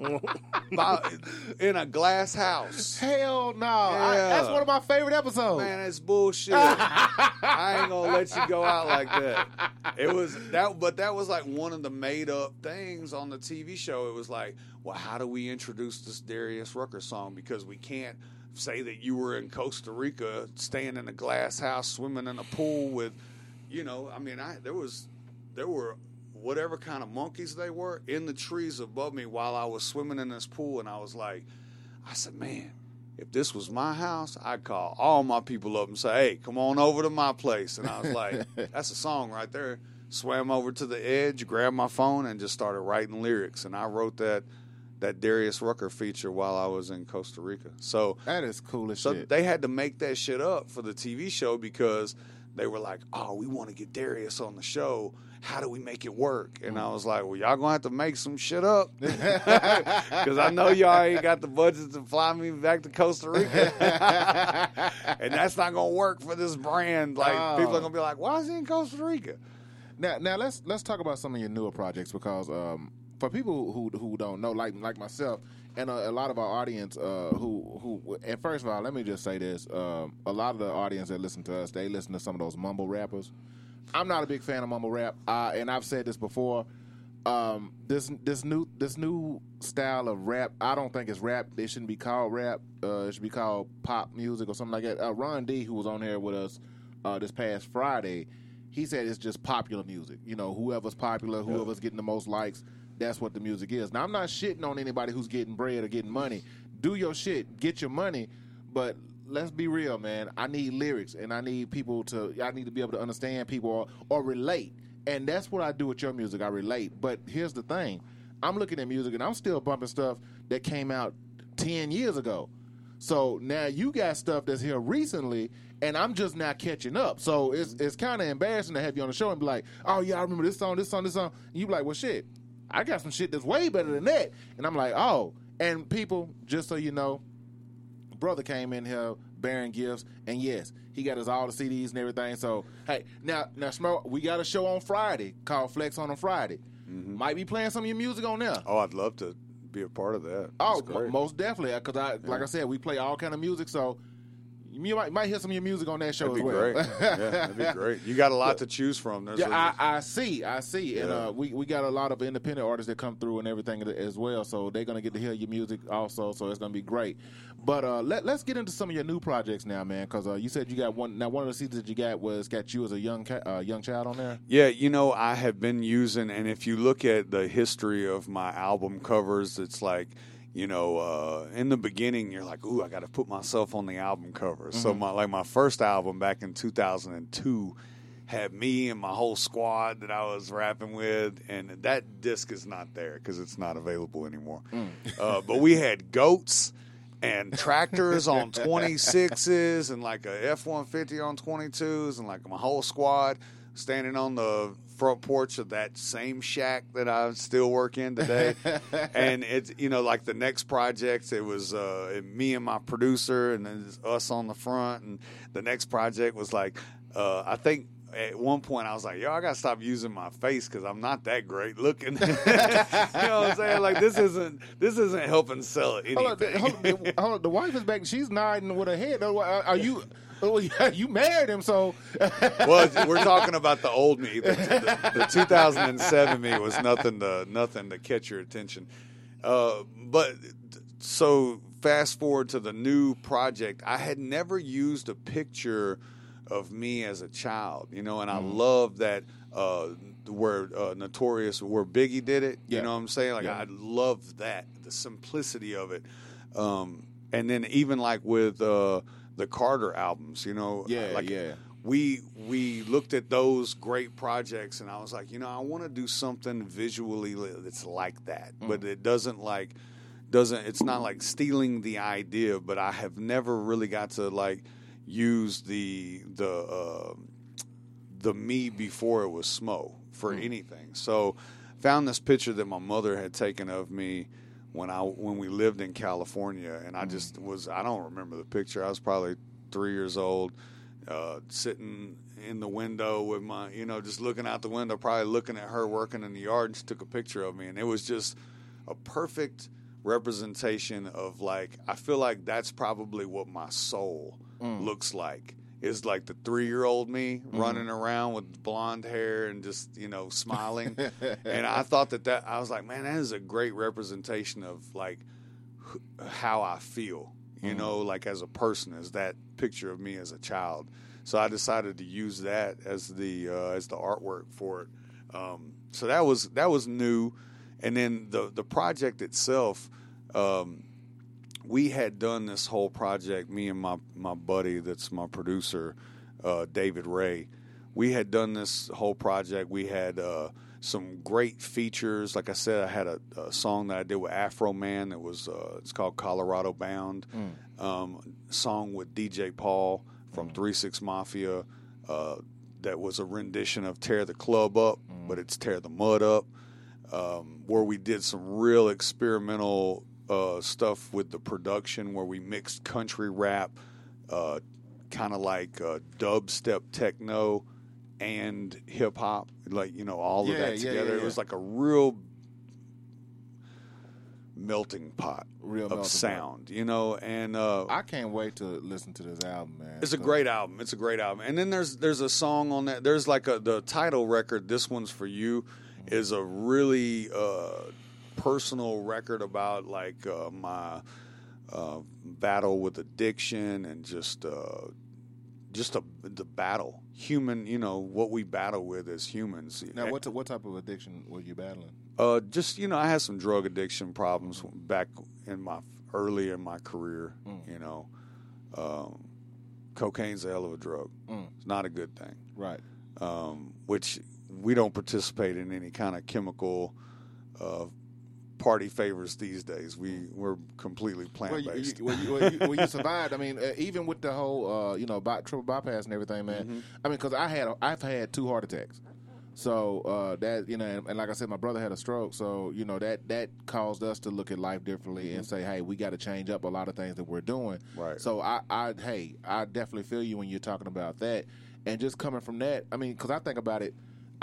Speaker 12: By- in a glass house.
Speaker 3: Hell no! I- that's one of my favorite episodes.
Speaker 12: Man, that's bullshit. I ain't gonna let you go out like that. It was that, but that was like one of the made up things on the TV show. It was like, well, how do we introduce this Darius Rucker song? Because we can't say that you were in Costa Rica, staying in a glass house, swimming in a pool with, you know, I mean, I there was, there were whatever kind of monkeys they were in the trees above me while I was swimming in this pool, and I was like, I said, man, if this was my house, I'd call all my people up and say, hey, come on over to my place. And I was like, that's a song right there. Swam over to the edge, grabbed my phone, and just started writing lyrics. And I wrote that that Darius Rucker feature while I was in Costa Rica. So
Speaker 3: that is cool as
Speaker 12: so
Speaker 3: shit.
Speaker 12: they had to make that shit up for the TV show because they were like, "Oh, we want to get Darius on the show. How do we make it work?" And I was like, "Well, y'all gonna have to make some shit up because I know y'all ain't got the budget to fly me back to Costa Rica, and that's not gonna work for this brand. Like
Speaker 3: Oh.
Speaker 12: people are gonna be like, "Why is he in Costa Rica?"
Speaker 3: Now, now let's let's talk about some of your newer projects because um, for people who who don't know, like like myself, and a, a lot of our audience uh, who who and first of all, let me just say this: um, a lot of the audience that listen to us, they listen to some of those mumble rappers. I'm not a big fan of mumble rap, uh, and I've said this before. Um, this this new this new style of rap, I don't think it's rap. It shouldn't be called rap. Uh, it should be called pop music or something like that. Uh, Ron D, who was on here with us uh, this past Friday, he said it's just popular music. You know, whoever's popular, whoever's getting the most likes, that's what the music is. Now, I'm not shitting on anybody who's getting bread or getting money. Do your shit, get your money, but let's be real, man. I need lyrics, and I need people to. I need to be able to understand people or, or relate, and that's what I do with your music. I relate. But here's the thing: I'm looking at music, and I'm still bumping stuff that came out ten years ago. So now you got stuff that's here recently, and I'm just now catching up. So it's it's kind of embarrassing to have you on the show and be like, "Oh yeah, I remember this song, this song, this song." And you be like, "Well, shit, I got some shit that's way better than that." And I'm like, "Oh." And people, just so you know, brother came in here bearing gifts, and yes, he got us all the CDs and everything. So hey, now now Smo, we got a show on Friday called Flex on a Friday.
Speaker 12: Mm-hmm.
Speaker 3: Might be playing some of your music on there.
Speaker 12: Oh, I'd love to be a part of that.
Speaker 3: Oh,
Speaker 12: That's great.
Speaker 3: m- most definitely. Because I, like I said, we play all kind of music, so you might might hear some of your music on that show
Speaker 12: That'd be
Speaker 3: as well.
Speaker 12: great. yeah, that'd be great. You got a lot to choose from. There's
Speaker 3: Yeah,
Speaker 12: a-
Speaker 3: I, I see, I see, and uh, we we got a lot of independent artists that come through and everything as well. So they're gonna get to hear your music also. So it's gonna be great. But uh, let let's get into some of your new projects now, man. Because uh, you said you got one. Now one of the CDs that you got was got you as a young ca- uh, young child on there.
Speaker 12: Yeah, you know, I have been using, and if you look at the history of my album covers, it's like, you know, uh, in the beginning, you're like, ooh, I got to put myself on the album cover. So,
Speaker 3: Mhm.
Speaker 12: my like my first album back in 2002 had me and my whole squad that I was rapping with, and that disc is not there because it's not available anymore. Uh, but we had goats and tractors on 26s and like a F-150 on 22s and like my whole squad standing on the front porch of that same shack that I still work in today. and it's, you know, like the next project, it was uh, me and my producer and then us on the front. And the next project was like, uh, I think at one point I was like, yo, I gotta stop using my face because I'm not that great looking. you know what I'm saying? Like this isn't this isn't helping sell anything.
Speaker 3: Hold on, the, hold on, the, hold on, the wife is back. She's nodding with her head. Are you? oh, yeah, You married him, so
Speaker 12: well, we're talking about the old me. The, the, the 2007 me was nothing to nothing to catch your attention. Uh, but so fast forward to the new project. I had never used a picture of me as a child, you know, and I love that uh, where uh, Notorious, where Biggie did it. You
Speaker 3: Yeah.
Speaker 12: know what I'm saying? Like
Speaker 3: Yeah.
Speaker 12: I love that the simplicity of it. Um, and then even like with uh, the Carter albums, you know,
Speaker 3: Yeah,
Speaker 12: like
Speaker 3: yeah.
Speaker 12: we we looked at those great projects and I was like, you know, I want to do something visually that's like that,
Speaker 3: Mm.
Speaker 12: but it doesn't like doesn't it's not like stealing the idea, but I have never really got to like use the the uh, the me before it was Smo for anything. So found this picture that my mother had taken of me when I when we lived in California, and I just was I don't remember the picture. I was probably three years old, uh, sitting in the window with my you know just looking out the window, probably looking at her working in the yard, and she took a picture of me, and it was just a perfect representation of like I feel like that's probably what my soul looks like. Is like the three year old me running around with blonde hair and just you know smiling, and I thought that that I was like, man, that is a great representation of like how I feel, you
Speaker 3: Mhm.
Speaker 12: know, like as a person, as that picture of me as a child. So I decided to use that as the uh, as the artwork for it. Um, so that was that was new, and then the the project itself. Um, we had done this whole project, me and my, my buddy that's my producer, uh, David Ray. We had done this whole project. We had uh, some great features. Like I said, I had a, a song that I did with Afroman that was uh, it's called Colorado Bound. Um, song with DJ Paul from Three Six Mafia. Uh, that was a rendition of Tear the Club Up, but it's Tear the Mud Up. Um, where we did some real experimental uh, stuff with the production, where we mixed country rap, uh, kind of like uh, dubstep techno and hip hop, like you know all
Speaker 3: Yeah,
Speaker 12: of that
Speaker 3: yeah,
Speaker 12: together.
Speaker 3: yeah,
Speaker 12: It was like a real melting pot
Speaker 3: Real
Speaker 12: of
Speaker 3: melting pot.
Speaker 12: sound, you know. And uh,
Speaker 3: I can't wait to listen to this album, man.
Speaker 12: it's a great album. It's a great album. And then there's there's a song on that. There's like a the title record. This one's for you. Is a really uh, personal record about like uh, my uh, battle with addiction and just uh, just a, the battle, human. You know what we battle with as humans.
Speaker 3: Now, what what type of addiction were you battling?
Speaker 12: Uh, just you know, I had some drug addiction problems back in my early in my career. You know, Um, cocaine's a hell of a drug.
Speaker 3: Mm.
Speaker 12: It's not a good thing.
Speaker 3: Right.
Speaker 12: Um, which we don't participate in any kind of chemical uh, party favors these days. We we're completely plant
Speaker 3: you,
Speaker 12: based.
Speaker 3: you, well, you, well, you, well, you survived. I mean, uh, even with the whole, uh, you know, by, triple bypass and everything, man.
Speaker 12: Mm-hmm.
Speaker 3: I mean, because I had, a, I've had two heart attacks. So uh, that you know, and, and like I said, my brother had a stroke. So you know that that caused us to look at life differently and say, hey, we got to change up a lot of things that we're doing.
Speaker 12: Right.
Speaker 3: So I, I, hey, I definitely feel you when you're talking about that, and just coming from that. I mean, because I think about it,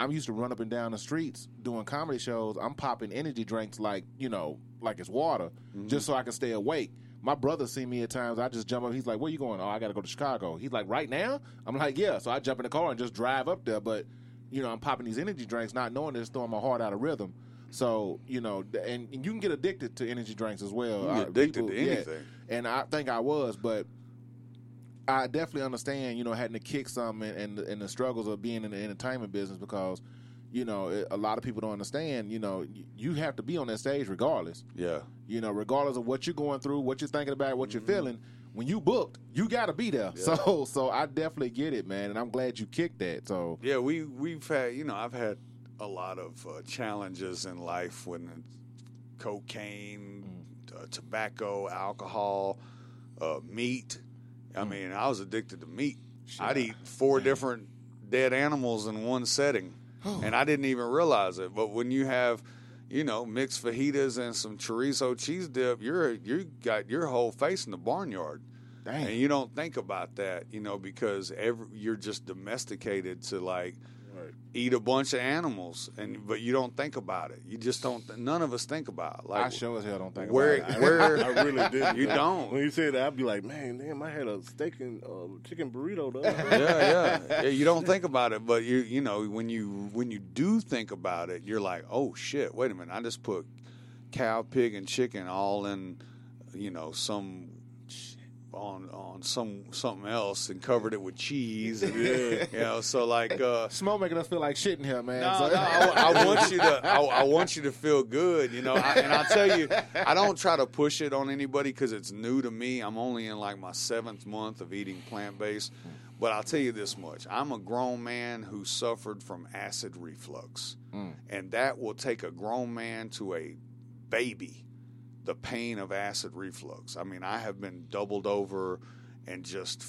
Speaker 3: I'm used to run up and down the streets doing comedy shows. I'm popping energy drinks like you know, like it's water, just so I can stay awake. My brother see me at times. I just jump up. He's like, "Where you going?" Oh, I got to go to Chicago. He's like, "Right now?" I'm like, "Yeah." So I jump in the car and just drive up there. But you know, I'm popping these energy drinks, not knowing it's throwing my heart out of rhythm. So you know, and, and you can get addicted to energy drinks as well.
Speaker 12: You can get
Speaker 3: Uh,
Speaker 12: addicted to
Speaker 3: yeah.
Speaker 12: anything.
Speaker 3: and I think I was, but I definitely understand, you know, having to kick some and, and, and the struggles of being in the entertainment business because, you know, it, a lot of people don't understand, you know, you have to be on that stage regardless.
Speaker 12: Yeah.
Speaker 3: You know, regardless of what you're going through, what you're thinking about, what you're feeling, when you booked, you got to be there. So, so I definitely get it, man, and I'm glad you kicked that. So,
Speaker 12: Yeah, we we've had you know I've had a lot of uh, challenges in life when cocaine, uh, tobacco, alcohol, uh, meat. I mean, I was addicted to meat. I'd eat four different dead animals in one setting, and I didn't even realize it. But when you have you know, mixed fajitas and some chorizo cheese dip, you're you got your whole face in the barnyard.
Speaker 3: Dang.
Speaker 12: And you don't think about that, you know, because every you're just domesticated to like eat a bunch of animals, and but you don't think about it. You just don't. None of us think about it. like
Speaker 3: I sure as hell don't think
Speaker 12: where
Speaker 3: about it.
Speaker 12: where
Speaker 4: I really didn't.
Speaker 12: You don't.
Speaker 4: When you said that, I'd be like, man, damn, I had a steak and uh, chicken burrito though.
Speaker 12: yeah, yeah, yeah. You don't think about it, but you you know when you when you do think about it, you're like, oh shit, wait a minute, I just put cow, pig, and chicken all in, you know, some on on some something else and covered it with cheese. And,
Speaker 3: Yeah.
Speaker 12: you know, so like. uh
Speaker 3: Smo making us feel like shit in here, man.
Speaker 12: no,
Speaker 3: So-
Speaker 12: no, I, I want you to. I, I want you to feel good, you know. I, and I'll tell you, I don't try to push it on anybody because it's new to me. I'm only in like my seventh month of eating plant based, but I'll tell you this much: I'm a grown man who suffered from acid reflux, and that will take a grown man to a baby. The pain of acid reflux. I mean, I have been doubled over and just,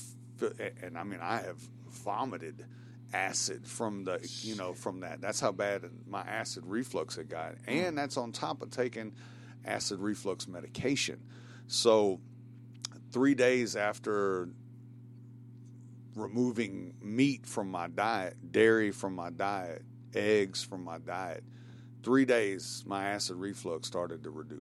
Speaker 12: and I mean, I have vomited acid from the you know from that. That's how bad my acid reflux had got. Hmm. And that's on top of taking acid reflux medication. So three days after removing meat from my diet dairy from my diet eggs from my diet three days my acid reflux started to reduce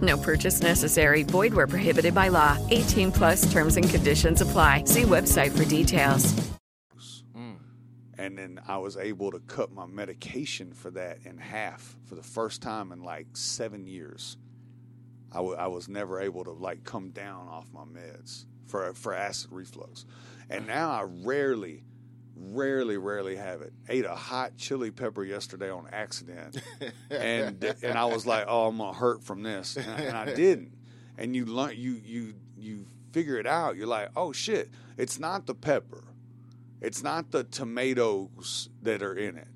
Speaker 16: No purchase necessary. Void where prohibited by law. 18 plus terms and conditions apply. See website for details. Mm.
Speaker 12: and then I was able to cut my medication for that in half for the first time in like seven years. I, w- I was never able to like come down off my meds for for acid reflux, and now I rarely, rarely, rarely have it. Ate a hot chili pepper yesterday on accident, and and I was like, oh, I'm gonna hurt from this, and, I- and I didn't. And you learn, you you you figure it out. You're like, oh shit, it's not the pepper. It's not the tomatoes that are in it.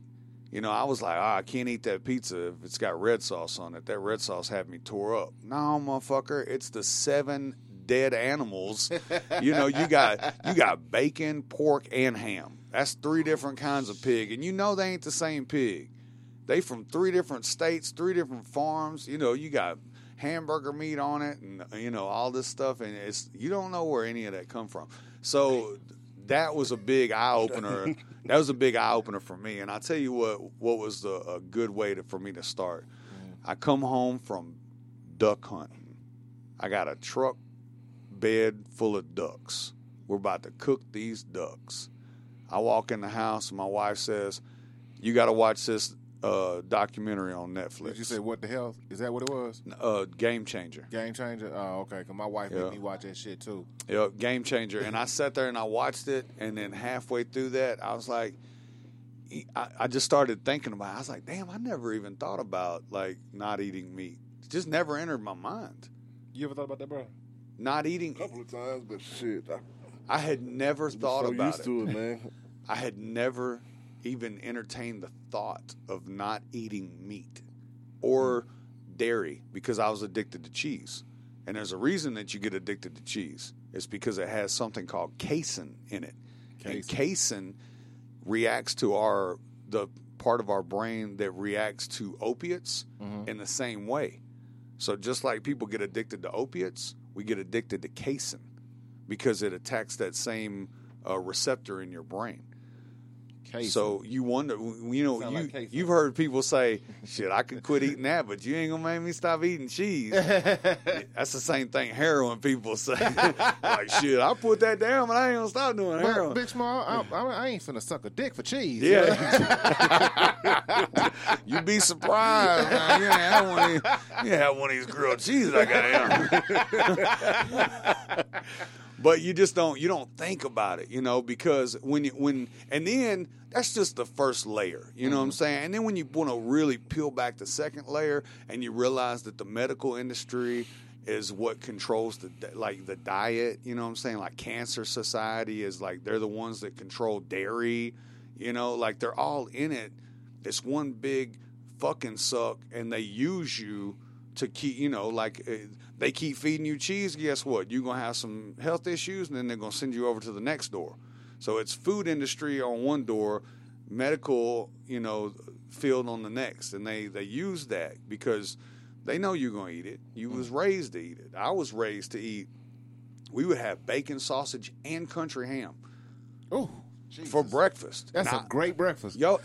Speaker 12: You know, I was like, oh, I can't eat that pizza if it's got red sauce on it. That red sauce had me tore up. No, motherfucker, it's the seven dead animals. you know, you got you got bacon, pork, and ham. That's three different kinds of pig, and you know they ain't the same pig. They from three different states, three different farms. You know, you got hamburger meat on it, and you know all this stuff, and it's you don't know where any of that come from. So that was a big eye opener. that was a big eye opener for me. And I tell you what, what was the, a good way to, for me to start? Mm. I come home from duck hunting. I got a truck bed full of ducks. We're about to cook these ducks. I walk in the house, and my wife says, "You got to watch this uh, documentary on Netflix.
Speaker 3: Did you say what the hell? Is that what it was?
Speaker 12: Uh, Game Changer.
Speaker 3: Game changer. Oh, okay. Cause my wife
Speaker 12: Yeah.
Speaker 3: made me watch that shit too.
Speaker 12: Yeah, Game Changer. And I sat there and I watched it, and then halfway through that, I was like, I, I just started thinking about. it. I was like, damn, I never even thought about like not eating meat. It just never entered my mind.
Speaker 3: You ever thought about that, bro?
Speaker 12: Not eating.
Speaker 4: A couple of times, but shit. I,
Speaker 12: I had never thought
Speaker 4: so
Speaker 12: about
Speaker 4: used
Speaker 12: it.
Speaker 4: to it, man.
Speaker 12: I had never even entertained the thought of not eating meat or dairy because I was addicted to cheese. And there's a reason that you get addicted to cheese. It's because it has something called casein in it. And casein reacts to our the part of our brain that reacts to opiates mm-hmm. in the same way. So just like people get addicted to opiates, we get addicted to casein because it attacks that same uh, receptor in your brain. So you wonder, you know,
Speaker 3: Sound
Speaker 12: you
Speaker 3: like
Speaker 12: you've heard people say, "Shit, I could quit eating that, but you ain't gonna make me stop eating cheese." That's the same thing heroin people say. like, shit, I put that down, but I ain't gonna stop doing
Speaker 3: But
Speaker 12: heroin.
Speaker 3: Big Smo, I, I, I ain't finna suck a dick for cheese.
Speaker 12: Yeah. You'd be surprised. Man. You ain't have one of these, you have one of these grilled cheeses I got here. But you just don't you don't think about it, you know, because when you when and then that's just the first layer, you know what I'm saying? And then when you want to really peel back the second layer and you realize that the medical industry is what controls the like the diet, you know what I'm saying? Like Cancer Society is like they're the ones that control dairy, you know, like they're all in it. It's one big fucking suck and they use you to keep, you know, like uh, they keep feeding you cheese. Guess what? You're gonna have some health issues, and then they're gonna send you over to the next door. So it's food industry on one door, medical, you know, field on the next, and they they use that because they know you're gonna eat it. You mm. was raised to eat it. I was raised to eat. We would have bacon, sausage, and country ham.
Speaker 3: Oh.
Speaker 12: For breakfast.
Speaker 3: That's
Speaker 12: And
Speaker 3: a
Speaker 12: I-
Speaker 3: great breakfast.
Speaker 12: Yo,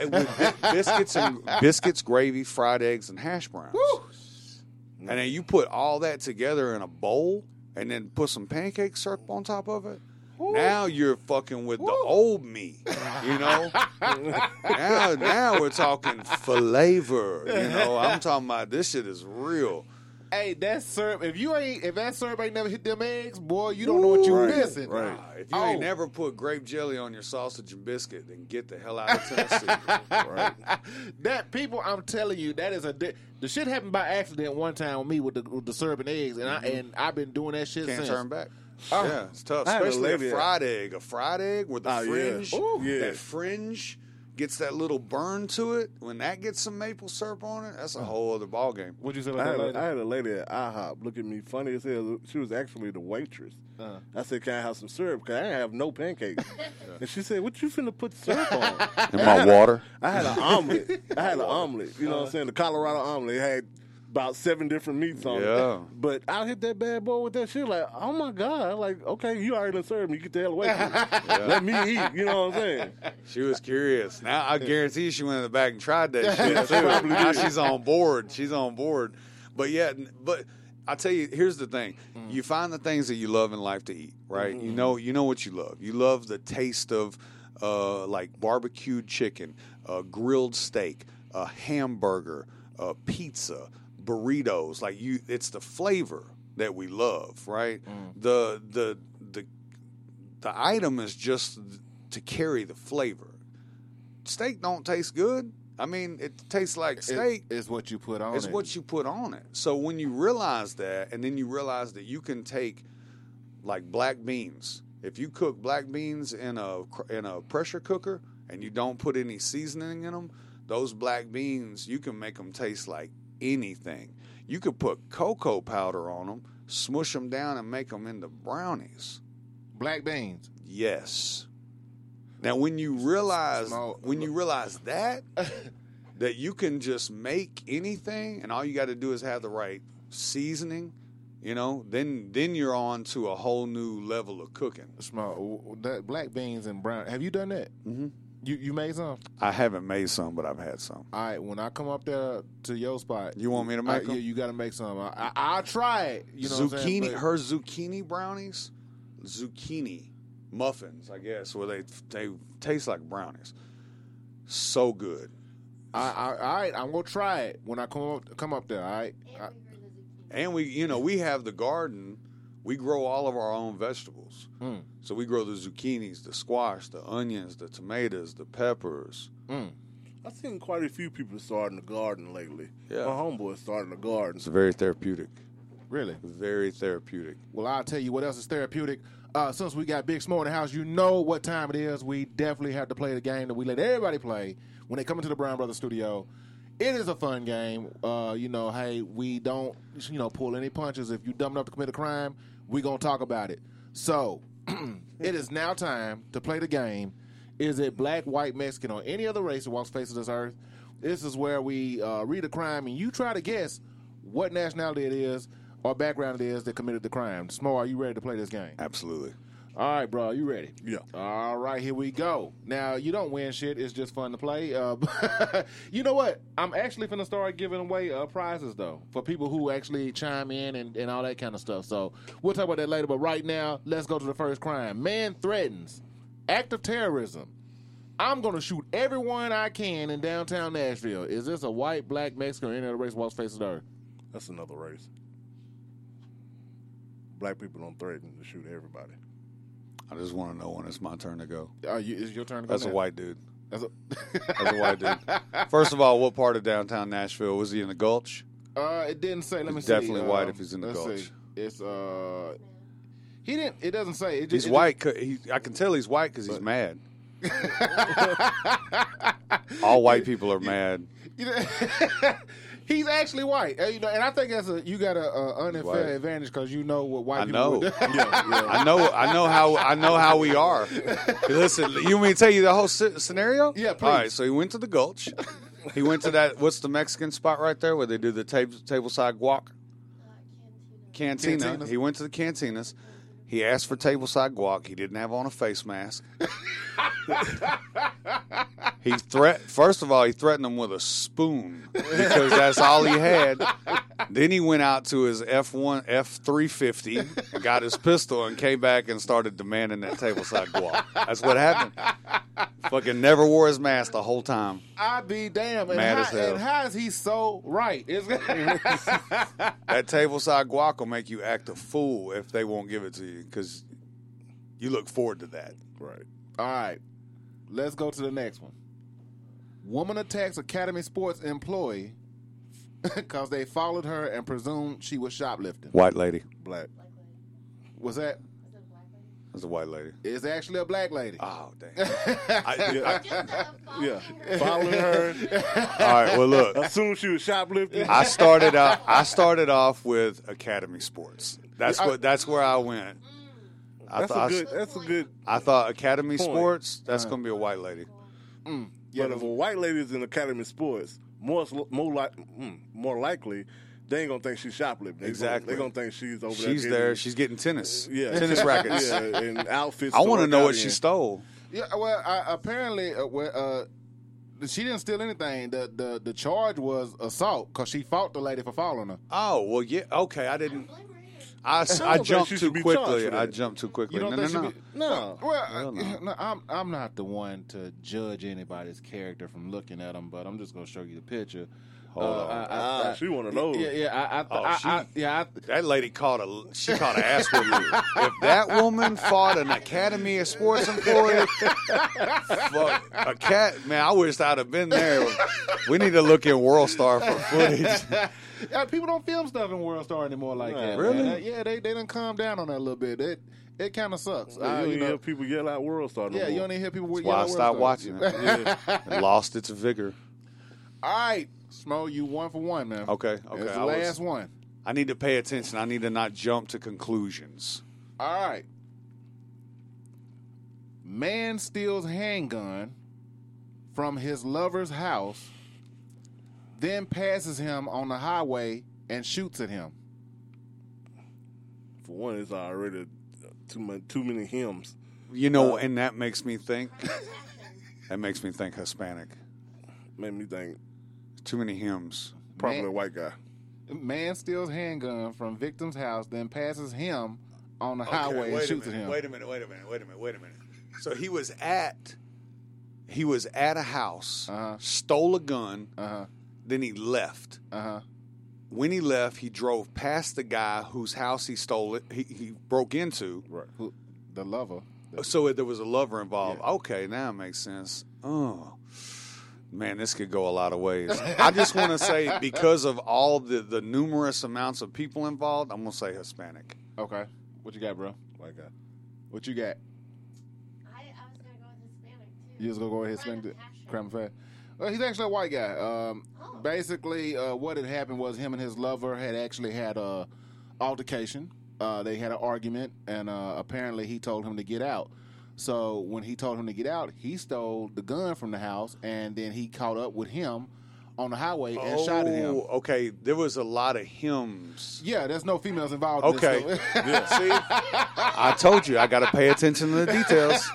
Speaker 12: biscuits and biscuits, gravy, fried eggs, and hash browns. And then you put all that together in a bowl, and then put some pancake syrup on top of it. Now you're fucking with the old me, you know. now, now we're talking flavor. You know, I'm talking about this shit is real.
Speaker 3: Hey, that syrup. If you ain't, if that syrup ain't never hit them eggs, boy, you don't know what you're
Speaker 12: Right,
Speaker 3: missing.
Speaker 12: Nah, if you
Speaker 3: Oh.
Speaker 12: ain't never put grape jelly on your sausage and biscuit, then get the hell out of Tennessee. right.
Speaker 3: that people, I'm telling you, that is a di- the shit happened by accident one time with me with the, with the syrup and eggs, and I and I've been doing that shit
Speaker 12: Mm-hmm. Can't
Speaker 3: since.
Speaker 12: turn back.
Speaker 3: Oh.
Speaker 12: yeah, it's tough.
Speaker 3: I had a
Speaker 12: Especially a,
Speaker 3: lady-
Speaker 12: fried egg. A fried egg with the
Speaker 3: Oh, yeah.
Speaker 12: fringe.
Speaker 3: Ooh. Yeah.
Speaker 12: That fringe gets that little burn to it. When that gets some maple syrup on it, that's a whole other ball game.
Speaker 3: What'd you say
Speaker 4: I had, a, I had a lady at IHOP look at me funny as hell. She was actually the waitress.
Speaker 3: Uh-huh.
Speaker 4: I said, "Can I have some syrup? Because I didn't have no pancakes." And she said, "What you finna put syrup on?"
Speaker 12: In my
Speaker 4: I had a-
Speaker 12: water?
Speaker 4: I had an omelet. I had an omelet. You know what I'm saying? The Colorado omelet it had about seven different meats on
Speaker 12: Yeah.
Speaker 4: it. But I hit that bad boy with that shit. Like, oh my god! Like, okay, you already done served me. Get the hell away from me. Let me eat. You know what I'm saying?
Speaker 12: She was curious. Now I guarantee she went in the back and tried that shit too. Now she's on board. She's on board. But yeah, but I tell you, here's the thing:
Speaker 4: Mm.
Speaker 12: you find the things that you love in life to eat, right?
Speaker 4: Mm-hmm.
Speaker 12: You know, you know what you love. You love the taste of uh, like barbecued chicken, uh, grilled steak, a hamburger, uh, pizza, burritos. Like you, it's the flavor that we love, right?
Speaker 4: Mm.
Speaker 12: The the the the item is just to carry the flavor. Steak don't taste good. I mean, it tastes like steak.
Speaker 3: It's what you put on
Speaker 12: It's
Speaker 3: it.
Speaker 12: what you put on it. So when you realize that, and then you realize that you can take like black beans. If you cook black beans in a in a pressure cooker and you don't put any seasoning in them, those black beans you can make them taste like anything. You could put cocoa powder on them, smush them down, and make them into brownies.
Speaker 3: Black beans.
Speaker 12: Yes. Now, when you realize
Speaker 3: Smo-
Speaker 12: when you realize that that you can just make anything, and all you got to do is have the right seasoning, you know, then then you're on to a whole new level of cooking.
Speaker 3: Smo. That black beans and brown. Have you done that? Mm-hmm. You you made some?
Speaker 12: I haven't made some, but I've had some.
Speaker 3: All right. When I come up there to your spot,
Speaker 12: You want me to make
Speaker 3: I,
Speaker 12: 'em?
Speaker 3: You, you got to make some. I, I, I'll try it. You know, what I'm saying?
Speaker 12: zucchini, her zucchini brownies, zucchini muffins, I guess, where they they taste like brownies. So good,
Speaker 3: I, I, all right, I'm gonna try it when I come up, come up there. All right. I-
Speaker 12: And we, you know, we have the garden. We grow all of our own vegetables.
Speaker 3: Mm.
Speaker 12: So we grow the zucchinis, the squash, the onions, the tomatoes, the peppers.
Speaker 3: Mm.
Speaker 4: I've seen quite a few people starting a garden lately.
Speaker 12: Yeah.
Speaker 4: My homeboy starting a garden.
Speaker 12: It's very therapeutic.
Speaker 3: Really?
Speaker 12: Very therapeutic.
Speaker 3: Well, I'll tell you what else is therapeutic. Uh, since we got Big Smo in the house, you know what time it is. We definitely have to play the game that we let everybody play when they come into the Brown Brothers studio. It is a fun game. Uh, you know, hey, we don't, you know, pull any punches. If you dumb enough to commit a crime, we gonna talk about it. So, it is now time to play the game. Is it black, white, Mexican, or any other race that walks the face of this earth? This is where we uh, read a crime and you try to guess what nationality it is or background it is that committed the crime. Smo, are you ready to play this game?
Speaker 12: Absolutely.
Speaker 3: All right, bro, you ready?
Speaker 4: Yeah.
Speaker 3: All right, here we go. Now, you don't win shit. It's just fun to play. Uh, you know what? I'm actually to start giving away uh, prizes, though, for people who actually chime in and, and all that kind of stuff. So we'll talk about that later. But right now, let's go to the first crime. Man threatens act of terrorism. I'm going to shoot everyone I can in downtown Nashville. Is this a white, black, Mexican, or any other race walks face of the earth?
Speaker 4: That's another race. Black people don't threaten to shoot everybody.
Speaker 12: I just want to know when it's my turn to go.
Speaker 3: Uh, you, it's your turn to go
Speaker 12: That's a
Speaker 3: now.
Speaker 12: white dude.
Speaker 3: That's a,
Speaker 12: That's a white dude. First of all, what part of downtown Nashville was he in the Gulch?
Speaker 3: Uh, it didn't say. Let
Speaker 12: It's
Speaker 3: me see.
Speaker 12: definitely white
Speaker 3: Um,
Speaker 12: if he's in the
Speaker 3: let's
Speaker 12: gulch.
Speaker 3: see. It's uh, he didn't. It doesn't say. It just,
Speaker 12: He's
Speaker 3: it
Speaker 12: white. 'cause He, I can tell he's white because he's mad. All white people are mad.
Speaker 3: You know, he's actually white. Uh, you know, and I think that's a you got a, a unfair
Speaker 12: white.
Speaker 3: advantage because you know what white
Speaker 12: I
Speaker 3: people
Speaker 12: know.
Speaker 3: would do.
Speaker 12: I know. I know how. I know how we are. Listen, you want me to tell you the whole sce- scenario?
Speaker 3: Yeah,
Speaker 12: All right. So he went to the Gulch. He went to that. What's the Mexican spot right there where they do the table tableside guac? Cantina.
Speaker 3: Cantinas.
Speaker 12: He went to the cantinas. He asked for tableside guac. He didn't have on a face mask. he threat. First of all, he threatened him with a spoon because that's all he had. Then he went out to his F one F three fifty, got his pistol, and came back and started demanding that tableside guac. That's what happened. Fucking never wore his mask the whole time.
Speaker 3: I'd be damn. And,
Speaker 12: Mad
Speaker 3: how,
Speaker 12: as hell.
Speaker 3: and how is he so right?
Speaker 12: That tableside guac will make you act a fool if they won't give it to you because you look forward to that.
Speaker 4: Right.
Speaker 3: All right, let's go to the next one. Woman attacks Academy Sports employee because they followed her and presumed she was shoplifting.
Speaker 12: White lady.
Speaker 4: Black.
Speaker 3: Was that?
Speaker 12: That's a white lady.
Speaker 3: It's actually a black lady.
Speaker 12: Oh damn! I,
Speaker 4: Yeah. Following her.
Speaker 12: All right. Well, look.
Speaker 4: Assume she was shoplifting.
Speaker 12: I started out. I started off with Academy Sports. That's
Speaker 4: I-
Speaker 12: what. That's where I went. I
Speaker 4: That's a
Speaker 12: thought.
Speaker 4: good. That's a good.
Speaker 12: I thought Academy
Speaker 4: point.
Speaker 12: Sports. That's
Speaker 3: Uh.
Speaker 12: going to be a white lady.
Speaker 4: Yeah, but if a white lady is in academy sports, more more like mm, more likely, they ain't gonna think she's shoplifting. They
Speaker 12: Exactly.
Speaker 4: Gonna, they gonna think she's over there.
Speaker 12: She's there. She's getting tennis.
Speaker 4: Yeah.
Speaker 12: Tennis rackets.
Speaker 4: Yeah, and outfits.
Speaker 12: I want to know
Speaker 4: out
Speaker 12: what she stole.
Speaker 3: Yeah, well, I, apparently, uh, well, uh, she didn't steal anything. The the the charge was assault because she fought the lady for following her.
Speaker 12: Oh well, yeah. Okay, I didn't. I,
Speaker 3: don't
Speaker 12: I
Speaker 3: think
Speaker 12: jumped too
Speaker 3: should be charged
Speaker 12: quickly. I jumped too quickly. No, no, no.
Speaker 3: be- no? Well,
Speaker 12: no.
Speaker 3: I, no, I'm I'm not the one to judge anybody's character from looking at them, but I'm just gonna show you the picture.
Speaker 12: Hold
Speaker 3: Uh,
Speaker 12: on.
Speaker 3: I- I-
Speaker 4: Ah,
Speaker 3: I-
Speaker 4: she one of those.
Speaker 3: Yeah, yeah. I, I,
Speaker 12: Oh,
Speaker 3: I,
Speaker 12: she-
Speaker 3: I, yeah. I,
Speaker 12: That lady caught a she caught an ass with me. If that woman fought an Academy of Sports employee, fuck a cat man, I wish I'd have been there. We need to look in World Star for footage.
Speaker 3: yeah, people don't film stuff in World Star anymore like that.
Speaker 12: Really?
Speaker 3: man. Yeah, they they done calm down on that a little bit. It it kind of sucks.
Speaker 4: Yeah,
Speaker 3: Uh,
Speaker 4: you
Speaker 3: you
Speaker 4: don't
Speaker 3: know,
Speaker 4: hear people yell out World Star. No
Speaker 3: yeah,
Speaker 4: more.
Speaker 3: you only hear people.
Speaker 12: That's
Speaker 3: yell
Speaker 12: why I
Speaker 3: at World
Speaker 12: stopped
Speaker 3: Star.
Speaker 12: watching it. It lost its vigor.
Speaker 3: All right, Smo, you one for one, man.
Speaker 12: Okay, okay.
Speaker 3: It's the
Speaker 12: I was-
Speaker 3: last one.
Speaker 12: I need to pay attention. I need to not jump to conclusions.
Speaker 3: All right. Man steals handgun from his lover's house, then passes him on the highway and shoots at him.
Speaker 4: For one, it's already too many too many hymns.
Speaker 12: You know,
Speaker 4: Uh,
Speaker 12: and that makes me think. That makes me think Hispanic.
Speaker 4: Made me think
Speaker 12: Too many hymns.
Speaker 4: probably
Speaker 3: Man-
Speaker 4: a white guy.
Speaker 3: Man steals handgun from victim's house, then passes him on the
Speaker 12: Okay,
Speaker 3: highway and shoots
Speaker 12: minute,
Speaker 3: at him.
Speaker 12: Wait a minute, wait a minute, wait a minute, wait a minute. So he was at He was at a house,
Speaker 3: Uh-huh.
Speaker 12: stole a gun,
Speaker 3: Uh-huh.
Speaker 12: Then he left.
Speaker 3: Uh-huh.
Speaker 12: When he left, he drove past the guy whose house he stole it. He, he broke into.
Speaker 3: Right. Who, the lover.
Speaker 12: So there was a lover involved. Okay, now it makes sense. Oh, man, this could go a lot of ways. I just want to say because of all the the numerous amounts of people involved, I'm gonna say Hispanic.
Speaker 3: Okay. What you got, bro?
Speaker 4: White guy.
Speaker 3: What you got? I I was gonna go in Hispanic too. You just gonna go ahead and spend it. Crime fat. Well, he's actually a white guy. Um, Basically, uh, what had happened was him and his lover had actually had a altercation. Uh, they had an argument, and uh, apparently he told him to get out. So when he told him to get out, he stole the gun from the house, and then he caught up with him on the highway and shot at him.
Speaker 12: Oh, Okay, there was a lot of hymns.
Speaker 3: Yeah, there's no females involved.
Speaker 12: Okay,
Speaker 3: In this,
Speaker 12: Yeah, see, I told you I got to pay attention to the details.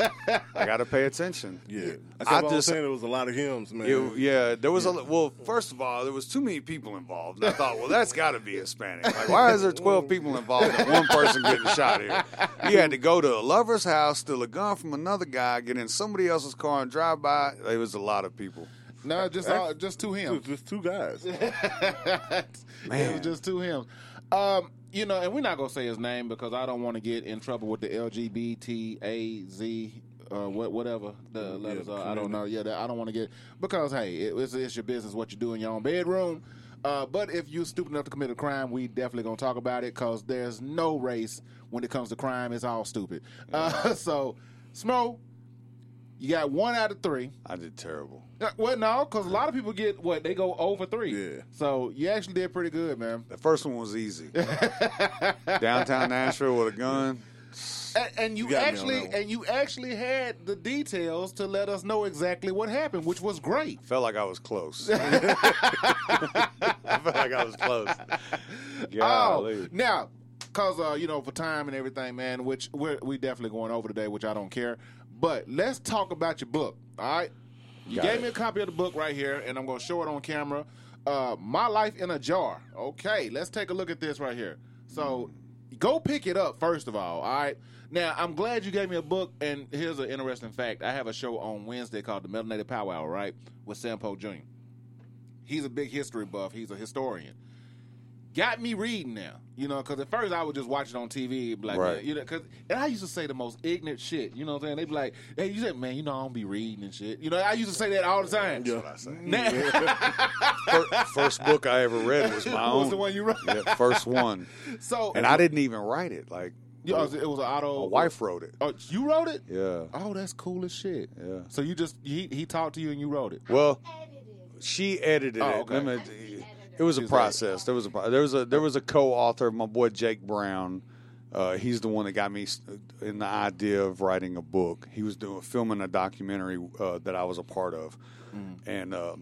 Speaker 12: I got to pay attention.
Speaker 4: Yeah. That's
Speaker 12: I
Speaker 4: what I was
Speaker 12: just-
Speaker 4: saying. There was a lot of hymns, man.
Speaker 12: You- yeah, there was a well. First of all, there was too many people involved. And I thought, well, that's got to be Hispanic. Like, why is there twelve people involved and one person getting shot here? You had to go to a lover's house, steal a gun from another guy, get in somebody else's car and drive by. It was a lot of people.
Speaker 3: No, just all, just two hymns.
Speaker 4: Just two guys.
Speaker 3: it was just two hymns. Um, you know, and we're not gonna say his name because I don't want to get in trouble with the LGBTAZ. Uh, what, whatever the letters are, I don't know. Yeah, that, I don't want to get because hey, it, it's, it's your business what you do in your own bedroom. Uh, but if you're stupid enough to commit a crime, we definitely gonna talk about it because there's no race when it comes to crime. It's all stupid. Uh, so, Smo, you got one out of three.
Speaker 12: I did terrible.
Speaker 3: Uh, Well, no, because a lot of people get what they go over three.
Speaker 12: Yeah.
Speaker 3: So you actually did pretty good, man.
Speaker 12: The first one was easy. Downtown Nashville with a gun.
Speaker 3: And, and you,
Speaker 12: You on
Speaker 3: actually and you actually had the details to let us know exactly what happened, which was great.
Speaker 12: Felt like I was close. I felt like I was close.
Speaker 3: Oh, now, cause uh, you know, for time and everything, man, which we're we definitely going over today, which I don't care. But let's talk about your book. All right, you
Speaker 12: Got
Speaker 3: gave
Speaker 12: it.
Speaker 3: me a copy of the book right here, and I'm gonna show it on camera. Uh, My life in a jar. Okay, let's take a look at this right here. So, go pick it up first of all. All right. Now, I'm glad you gave me a book, and here's an interesting fact. I have a show on Wednesday called the Melanated Power Hour, right, with Sam Poe Jr. He's a big history buff. He's a historian got me reading now. You know, because at first I would just watch it on TV, like,
Speaker 12: Right.
Speaker 3: man, you know, cause, and I used to say the most ignorant shit. You know what I'm saying? They'd be like, hey, you said, man, you know, I don't be reading and shit. You know, I used to say that all the time.
Speaker 12: That's what I say.
Speaker 3: Now-
Speaker 12: Fir- First book I ever read was my own.
Speaker 3: Was the one you wrote?
Speaker 12: Yeah, first one.
Speaker 3: So-
Speaker 12: and I didn't even write it. Like,
Speaker 3: You oh, know, it was an auto.
Speaker 12: my wife wrote it.
Speaker 3: Oh, you wrote it?
Speaker 12: Yeah.
Speaker 3: Oh, that's cool as shit.
Speaker 12: Yeah.
Speaker 3: So you just he he talked to you and you wrote it.
Speaker 12: Well, she edited
Speaker 3: Oh,
Speaker 12: it.
Speaker 3: okay.
Speaker 12: Let me- it was a process. There was a there was a there was a co-author, my boy Jake Brown. Uh, he's the one that got me in the idea of writing a book. He was doing filming a documentary uh, that I was a part of,
Speaker 3: Mm.
Speaker 12: and uh,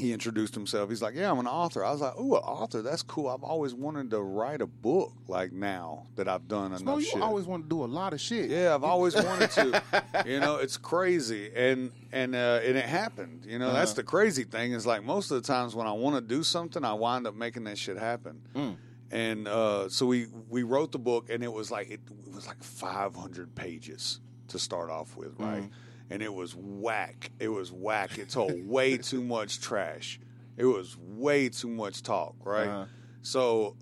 Speaker 12: he introduced himself. He's like, "Yeah, I'm an author." I was like, "Ooh, an author? That's cool. I've always wanted to write a book. Like now that I've done enough
Speaker 3: Well, you
Speaker 12: shit."
Speaker 3: always want to do a lot of shit.
Speaker 12: Yeah, I've always wanted to. You know, it's crazy, and and uh, and it happened. You know, that's
Speaker 3: Uh-huh.
Speaker 12: the crazy thing. Is like most of the times when I want to do something, I wind up making that shit happen.
Speaker 3: Mm.
Speaker 12: And uh, so we we wrote the book, and it was like it, it was like 500 pages to start off with, right?
Speaker 3: Mm.
Speaker 12: And it was whack. It was whack. It told way too much trash. It was way too much talk, right?
Speaker 3: Uh-huh.
Speaker 12: So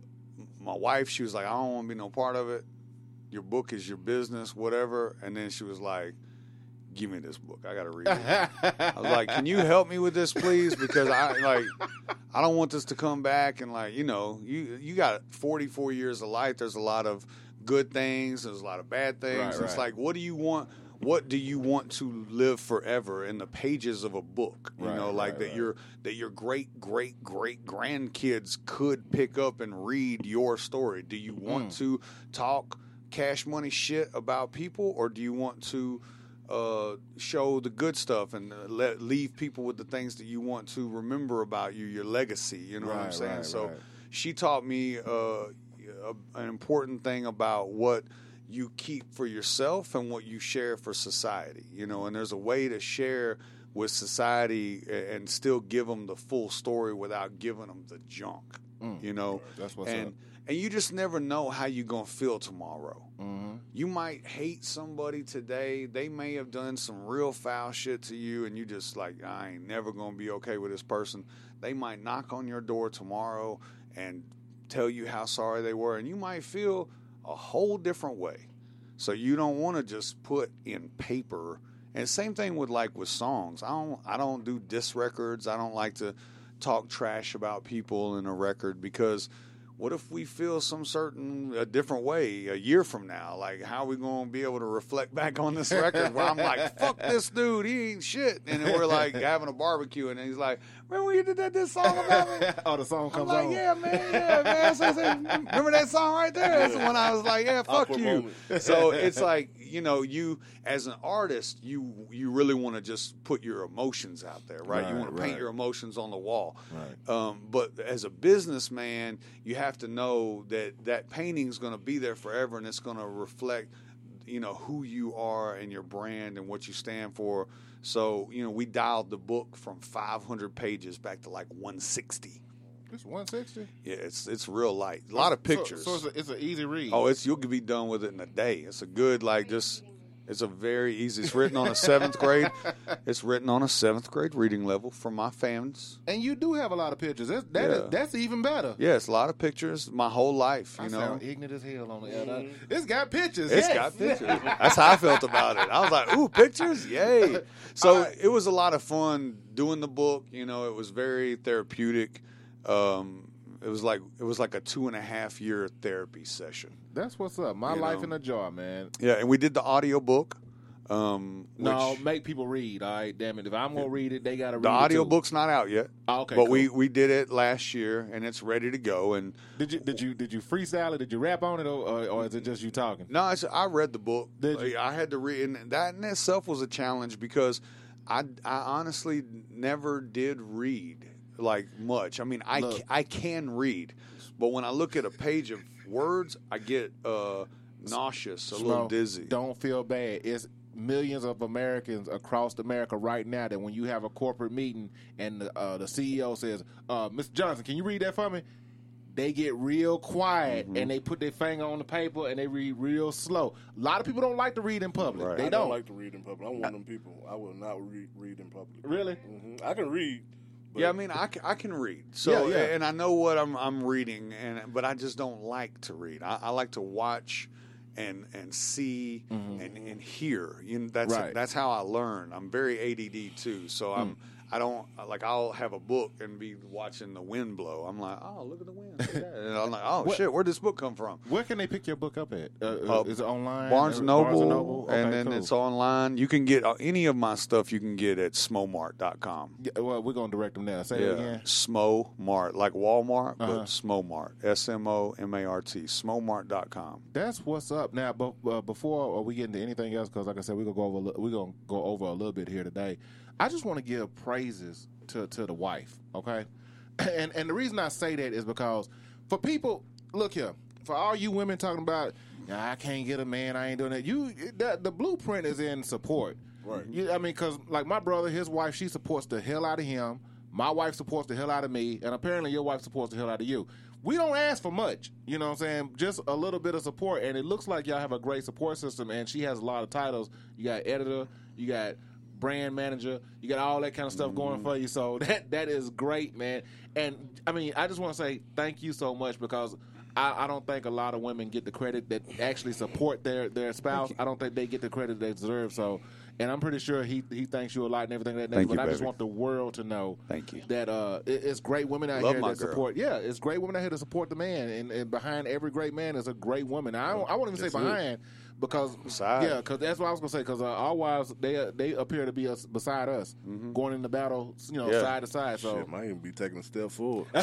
Speaker 12: my wife, she was like, I don't want to be no part of it. Your book is your business, whatever. And then she was like, Give me this book. I got to read it. I was like, Can you help me with this, please? Because I like, I don't want this to come back and like, you know, you you got 44 years of life. There's a lot of good things. There's a lot of bad things.
Speaker 3: Right,
Speaker 12: It's
Speaker 3: right.
Speaker 12: like, what do you want? What do you want to live forever in the pages of a book? You
Speaker 3: Right,
Speaker 12: know, like
Speaker 3: right,
Speaker 12: that
Speaker 3: right.
Speaker 12: your that your great great great grandkids could pick up and read your story. Do you want
Speaker 3: Mm.
Speaker 12: to talk cash money shit about people, or do you want to uh, show the good stuff and uh, let leave people with the things that you want to remember about you, your legacy? You know what I'm saying? so she taught me uh, a, an important thing about what you keep for yourself and what you share for society. You know, and there's a way to share with society and still give them the full story without giving them the junk. You know,
Speaker 3: That's what's
Speaker 12: and
Speaker 3: up.
Speaker 12: and you just never know how you're gonna feel tomorrow.
Speaker 3: Mm-hmm.
Speaker 12: You might hate somebody today. They may have done some real foul shit to you, and you just like, I ain't never gonna be okay with this person. They might knock on your door tomorrow and tell you how sorry they were, and you might feel a whole different way. So you don't want to just put in paper. And same thing with like with songs. I don't I don't do diss records. I don't like to talk trash about people in a record because what if we feel some certain a different way a year from now? Like how are we going to be able to reflect back on this record where I'm like, fuck this dude, he ain't shit, and then we're like having a barbecue, and he's like, remember when you did that this song about me?
Speaker 3: oh, the song
Speaker 12: I'm
Speaker 3: comes
Speaker 12: like,
Speaker 3: on.
Speaker 12: yeah, man, yeah, man. So I said, remember that song right there? That's when I was like, yeah, fuck
Speaker 4: Awkward
Speaker 12: you.
Speaker 4: moment.
Speaker 12: So it's like, you know, you as an artist, you you really want to just put your emotions out there, right? you
Speaker 3: Right,
Speaker 12: want to paint your emotions on the wall.
Speaker 3: Right.
Speaker 12: Um, but as a businessman, you have to know that that painting is going to be there forever, and it's going to reflect, you know, who you are and your brand and what you stand for. So, you know, we dialed the book from 500 pages back to like 160.
Speaker 3: It's 160.
Speaker 12: Yeah, it's it's real light. A oh, lot of pictures.
Speaker 3: So, it's, a, it's an easy read.
Speaker 12: Oh, it's you'll be done with it in a day. It's a good like just. It's a very easy. It's written on a seventh grade. It's written on a seventh grade reading level for my fans.
Speaker 3: and you do have a lot of pictures. That's, that is-
Speaker 12: Yeah.
Speaker 3: that's even better.
Speaker 12: Yeah, it's a lot of pictures. My whole life, you
Speaker 3: I
Speaker 12: know.
Speaker 3: sound ignorant as hell on the air. It's got pictures.
Speaker 12: It's
Speaker 3: yes.
Speaker 12: got pictures. That's how I felt about it. I was like, "Ooh, pictures, yay!" So it was a lot of fun doing the book. You know, it was very therapeutic. Um, it was like it was like a two and a half year therapy session.
Speaker 3: That's what's up. My
Speaker 12: You
Speaker 3: life
Speaker 12: know.
Speaker 3: in a jar, man.
Speaker 12: Yeah, and we did the audio book. Um,
Speaker 3: No,
Speaker 12: which-
Speaker 3: make people read. All right, damn it. If I'm gonna read it, they gotta read
Speaker 12: the
Speaker 3: it
Speaker 12: audio book's not out yet.
Speaker 3: Oh, okay,
Speaker 12: but we
Speaker 3: cool.
Speaker 12: we did it last year, and it's ready to go. And
Speaker 3: Did you did you did you freestyle it? Did you rap on it, or, or, or is it just you talking?
Speaker 12: No, it's, I read the book.
Speaker 3: Did you?
Speaker 12: I had to read, and that in itself was a challenge because I, I honestly never did read like much. I mean, I,
Speaker 3: Look.
Speaker 12: ca- I can read, but when I look at a page of words, I get uh, nauseous, a little
Speaker 3: Smoke,
Speaker 12: dizzy.
Speaker 3: Don't feel bad. It's millions of Americans across America right now that when you have a corporate meeting and the, uh, the CEO says, uh, "Mr. Johnson, can you read that for me?" They get real quiet
Speaker 12: Mm-hmm.
Speaker 3: and they put their finger on the paper and they read real slow. A lot of people don't like to read in public.
Speaker 12: Right.
Speaker 3: They
Speaker 4: I
Speaker 3: don't.
Speaker 4: don't like to read in public. I'm one of them people. I will not read, read in public.
Speaker 3: Really?
Speaker 4: hmm I can read. But
Speaker 12: yeah, I mean, I, ca- I can read. So,
Speaker 3: Yeah, yeah.
Speaker 12: and I know what I'm I'm reading, and but I just don't like to read. I, I like to watch and and see and, and hear. You know, that's
Speaker 3: Mm-hmm. Right.
Speaker 12: that's how I learn. I'm very ADD too, so I'm. I don't like. I'll have a book and be watching the wind blow. I'm like, oh, look at the wind. At. And I'm like, oh
Speaker 3: What-
Speaker 12: shit, where'd this book come from?
Speaker 3: Where can they pick your book up at? Uh,
Speaker 12: Uh,
Speaker 3: is it online?
Speaker 12: Barnes and Noble,
Speaker 3: Barnes and Noble. Okay,
Speaker 12: and then
Speaker 3: cool.
Speaker 12: it's online. You can get uh, any of my stuff. You can get at smomart.com.
Speaker 3: Yeah, well, we're gonna direct them there. Say it
Speaker 12: Yeah,
Speaker 3: again.
Speaker 12: Smo Mart, like Walmart,
Speaker 3: Uh-huh.
Speaker 12: but Smo Mart, S M O M A R T, SmoMart.com.
Speaker 3: That's what's up. Now, but, uh, before we get into anything else, because like I said, we're gonna go over we're gonna go over a little bit here today. I just want to give praises to to the wife, okay? And and the reason I say that is because for people, look here, for all you women talking about, "Nah, I can't get a man, I ain't doing that. You, the, the blueprint is in support.
Speaker 4: Right.
Speaker 3: You, I mean, because like my brother, his wife, she supports the hell out of him. My wife supports the hell out of me, and apparently your wife supports the hell out of you. We don't ask for much, you know what I'm saying? Just a little bit of support, and it looks like y'all have a great support system. And she has a lot of titles. You got editor, you got brand manager, you got all that kind of stuff going for you. So that that is great, man. And I mean, I just want to say thank you so much because I, I don't think a lot of women get the credit that actually support their their spouse. I don't think they get the credit they deserve. So, and I'm pretty sure he he thanks you a lot and everything like that.
Speaker 12: Thank
Speaker 3: but
Speaker 12: you,
Speaker 3: I just want the world to know
Speaker 12: Thank you.
Speaker 3: that uh, it- it's great women out
Speaker 12: Love
Speaker 3: here that
Speaker 12: girl.
Speaker 3: support. Yeah, it's great women out here to support the man, and, and behind every great man is a great woman. I don't, I won't even say
Speaker 12: Yes, it is.
Speaker 3: behind because
Speaker 12: Beside.
Speaker 3: yeah, because that's what I was gonna say. Because uh, our wives they uh, they appear to be us beside us, going in the battle, you know,
Speaker 12: Mm-hmm. Yeah.
Speaker 3: side to side. So
Speaker 4: Shit, might even be taking a step forward.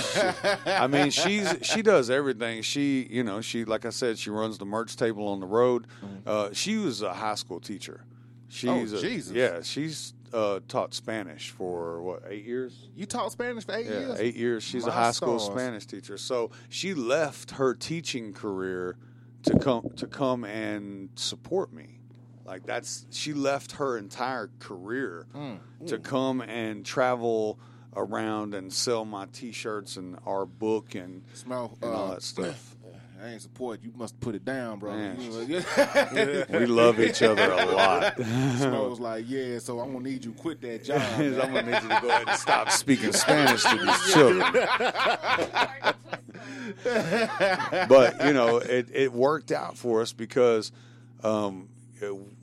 Speaker 12: I mean, she's she does everything. She, you know, she like I said, she runs the merch table on the road. Uh, she was a high school teacher. She's a-
Speaker 3: Oh, Jesus.
Speaker 12: yeah, she's uh, taught Spanish for what eight years.
Speaker 3: you taught Spanish for eight
Speaker 12: Yeah,
Speaker 3: years.
Speaker 12: eight years. She's a
Speaker 3: My
Speaker 12: high school. Spanish teacher. So she left her teaching career to come to come and support me. Like that's she left her entire career
Speaker 3: Mm.
Speaker 12: to come and travel around and sell my T-shirts and our book and,
Speaker 3: Smell,
Speaker 12: and all
Speaker 3: uh,
Speaker 12: that stuff.
Speaker 3: I ain't support. You must put it down, bro.
Speaker 12: Man.
Speaker 3: You know,
Speaker 12: We love each other a lot.
Speaker 3: Smo was like, yeah, so I'm gonna need you to quit that job.
Speaker 12: I'm gonna need you to go ahead and stop speaking Spanish to these children. but you know, it, it worked out for us because um,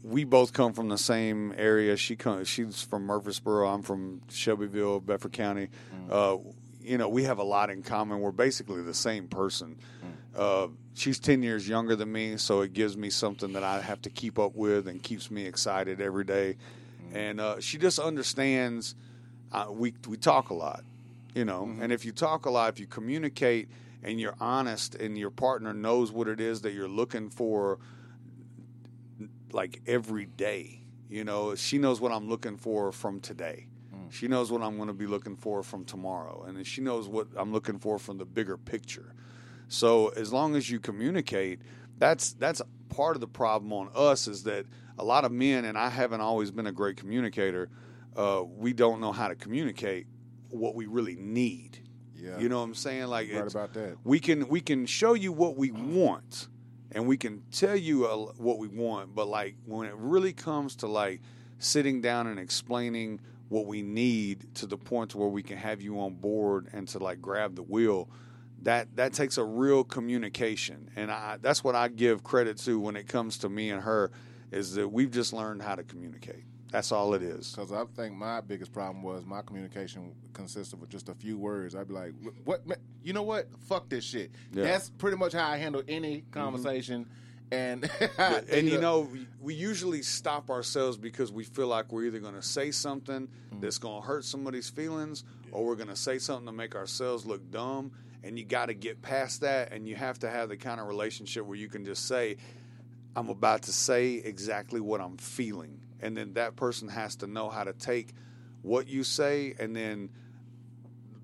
Speaker 12: we both come from the same area. She comes, she's from Murfreesboro. I'm from Shelbyville, Bedford County. Uh, you know, we have a lot in common. We're basically the same person. Uh, she's ten years younger than me, so it gives me something that I have to keep up with and keeps me excited every day. And uh, she just understands. Uh, we we talk a lot, you know, and if you talk a lot, if you communicate and you're honest, and your partner knows what it is that you're looking for, like every day, you know, she knows what I'm looking for from today. She knows what I'm going to be looking for from tomorrow, and she knows what I'm looking for from the bigger picture. So as long as you communicate, that's that's part of the problem on us is that a lot of men, and I haven't always been a great communicator. Uh, we don't know how to communicate what we really need.
Speaker 3: Yeah.
Speaker 12: You know what I'm saying? Like
Speaker 3: Right about that.
Speaker 12: We can we can show you what we want, and we can tell you uh, what we want. But like when it really comes to like sitting down and explaining what we need to the point to where we can have you on board and to like grab the wheel, that that takes a real communication, and I that's what I give credit to when it comes to me and her is that we've just learned how to communicate. That's all it is.
Speaker 3: Because I think my biggest problem was my communication consisted of just a few words. I'd be like, "What? You know what? Fuck this shit."
Speaker 12: Yeah.
Speaker 3: That's pretty much how I handle any mm-hmm. conversation. And
Speaker 12: and you know, we- we usually stop ourselves because we feel like we're either going to say something mm-hmm. that's going to hurt somebody's feelings, or we're going to say something to make ourselves look dumb. And you got to get past that, and you have to have the kind of relationship where you can just say, "I'm about to say exactly what I'm feeling," and then that person has to know how to take what you say and then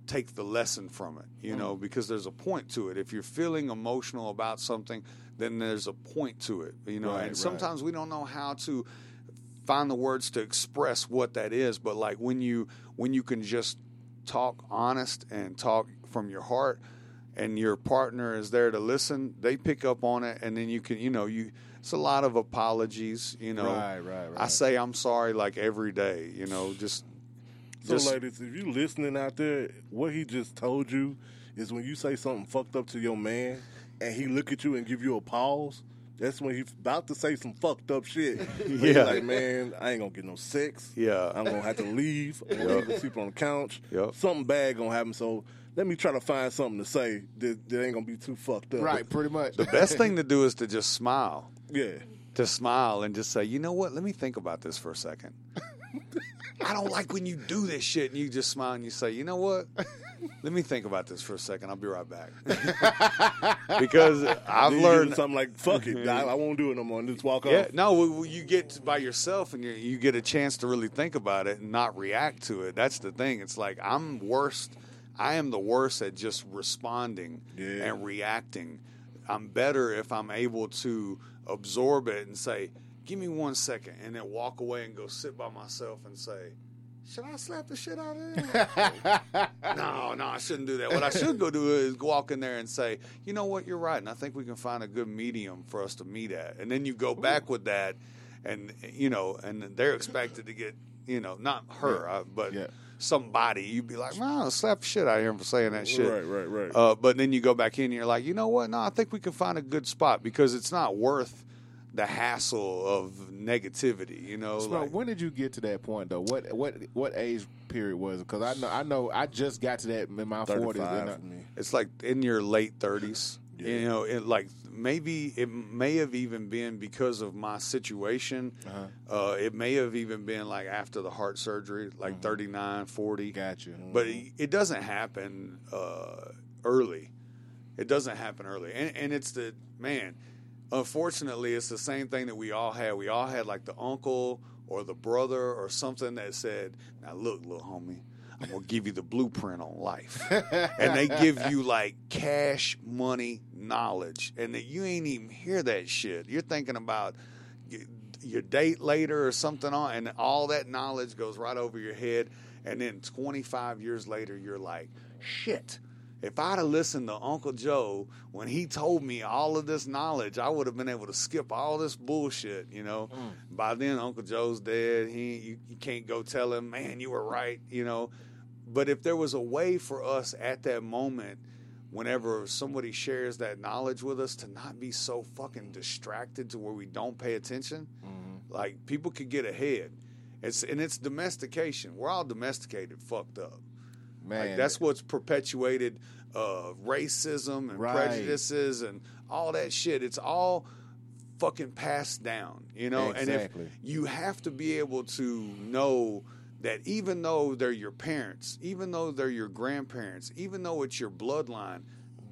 Speaker 12: take the lesson from it, you know, mm. because there's a point to it. If you're feeling emotional about something, then there's a point to it, you know.
Speaker 3: Right,
Speaker 12: and
Speaker 3: right.
Speaker 12: sometimes we don't know how to find the words to express what that is, but like when you when you can just talk honest and talk from your heart and your partner is there to listen, they pick up on it and then you can, you know, you it's a lot of apologies, you know.
Speaker 3: Right, right, right.
Speaker 12: I say I'm sorry like every day, you know, just
Speaker 4: So,
Speaker 12: just
Speaker 4: ladies, if you listening out there, what he just told you is when you say something fucked up to your man, and he look at you and give you a pause. That's when he's about to say some fucked up shit.
Speaker 12: Yeah.
Speaker 4: like, man, I ain't gonna get no sex.
Speaker 12: Yeah.
Speaker 4: I'm gonna have to leave. I'm gonna
Speaker 12: Yep.
Speaker 4: sleep on the couch.
Speaker 12: Yep.
Speaker 4: Something bad gonna happen. So let me try to find something to say that, that ain't gonna be too fucked up.
Speaker 3: right, pretty much.
Speaker 12: the best thing to do is to just smile.
Speaker 4: Yeah.
Speaker 12: To smile and just say, you know what? Let me think about this for a second. I don't like when you do this shit and you just smile and you say, you know what? Let me think about this for a second. I'll be right back. because I've
Speaker 4: you
Speaker 12: learned
Speaker 4: something like fuck it. Mm-hmm. I, I won't do it no more. And just walk
Speaker 12: Yeah,
Speaker 4: off.
Speaker 12: no, w- w- you get by yourself and you you get a chance to really think about it and not react to it. That's the thing. It's like I'm worst. I am the worst at just responding and reacting. I'm better if I'm able to absorb it and say, "Give me one second, and then walk away and go sit by myself and say. Should I slap the shit out of him? no, no, I shouldn't do that. What I should go do is walk in there and say, you know what, you're right, and I think we can find a good medium for us to meet at. And then you go back with that, and you know, and they're expected to get, you know, not her, uh, but somebody. You'd be like, no, slap the shit out of him for saying that shit.
Speaker 4: Right, right, right.
Speaker 12: Uh, but then you go back in, and you're like, you know what? No, I think we can find a good spot because it's not worth the hassle of negativity. You know,
Speaker 3: So
Speaker 12: like-
Speaker 3: when did you get to that point though? What what what age period was it? Because I know I know I just got to that in my forties.
Speaker 12: It's like in your late thirties. You know, it like maybe it may have even been because of my situation. uh it may have even been like after the heart surgery, like 39, 40.
Speaker 3: Gotcha.
Speaker 12: But it, it doesn't happen uh, early. It doesn't happen early, and, and it's the man. Unfortunately, it's the same thing that we all had. We all had like the uncle or the brother or something that said, "Now look, little homie, I'm gonna give you the blueprint on life," and they give you like cash money knowledge, and that you ain't even hear that shit. You're thinking about your date later or something on, and all that knowledge goes right over your head. And then 25 years later, you're like, shit. If I'd have listened to Uncle Joe when he told me all of this knowledge, I would have been able to skip all this bullshit. You know, mm. by then Uncle Joe's dead. He you, you can't go tell him, man, you were right. You know, but if there was a way for us at that moment, whenever somebody shares that knowledge with us, to not be so fucking distracted to where we don't pay attention, like people could get ahead. It's and it's domestication. We're all domesticated, fucked up.
Speaker 3: Man.
Speaker 12: Like that's what's perpetuated uh, racism and
Speaker 3: Right.
Speaker 12: prejudices and all that shit. It's all fucking passed down, you know. And if you have to be able to know that even though they're your parents, even though they're your grandparents, even though it's your bloodline,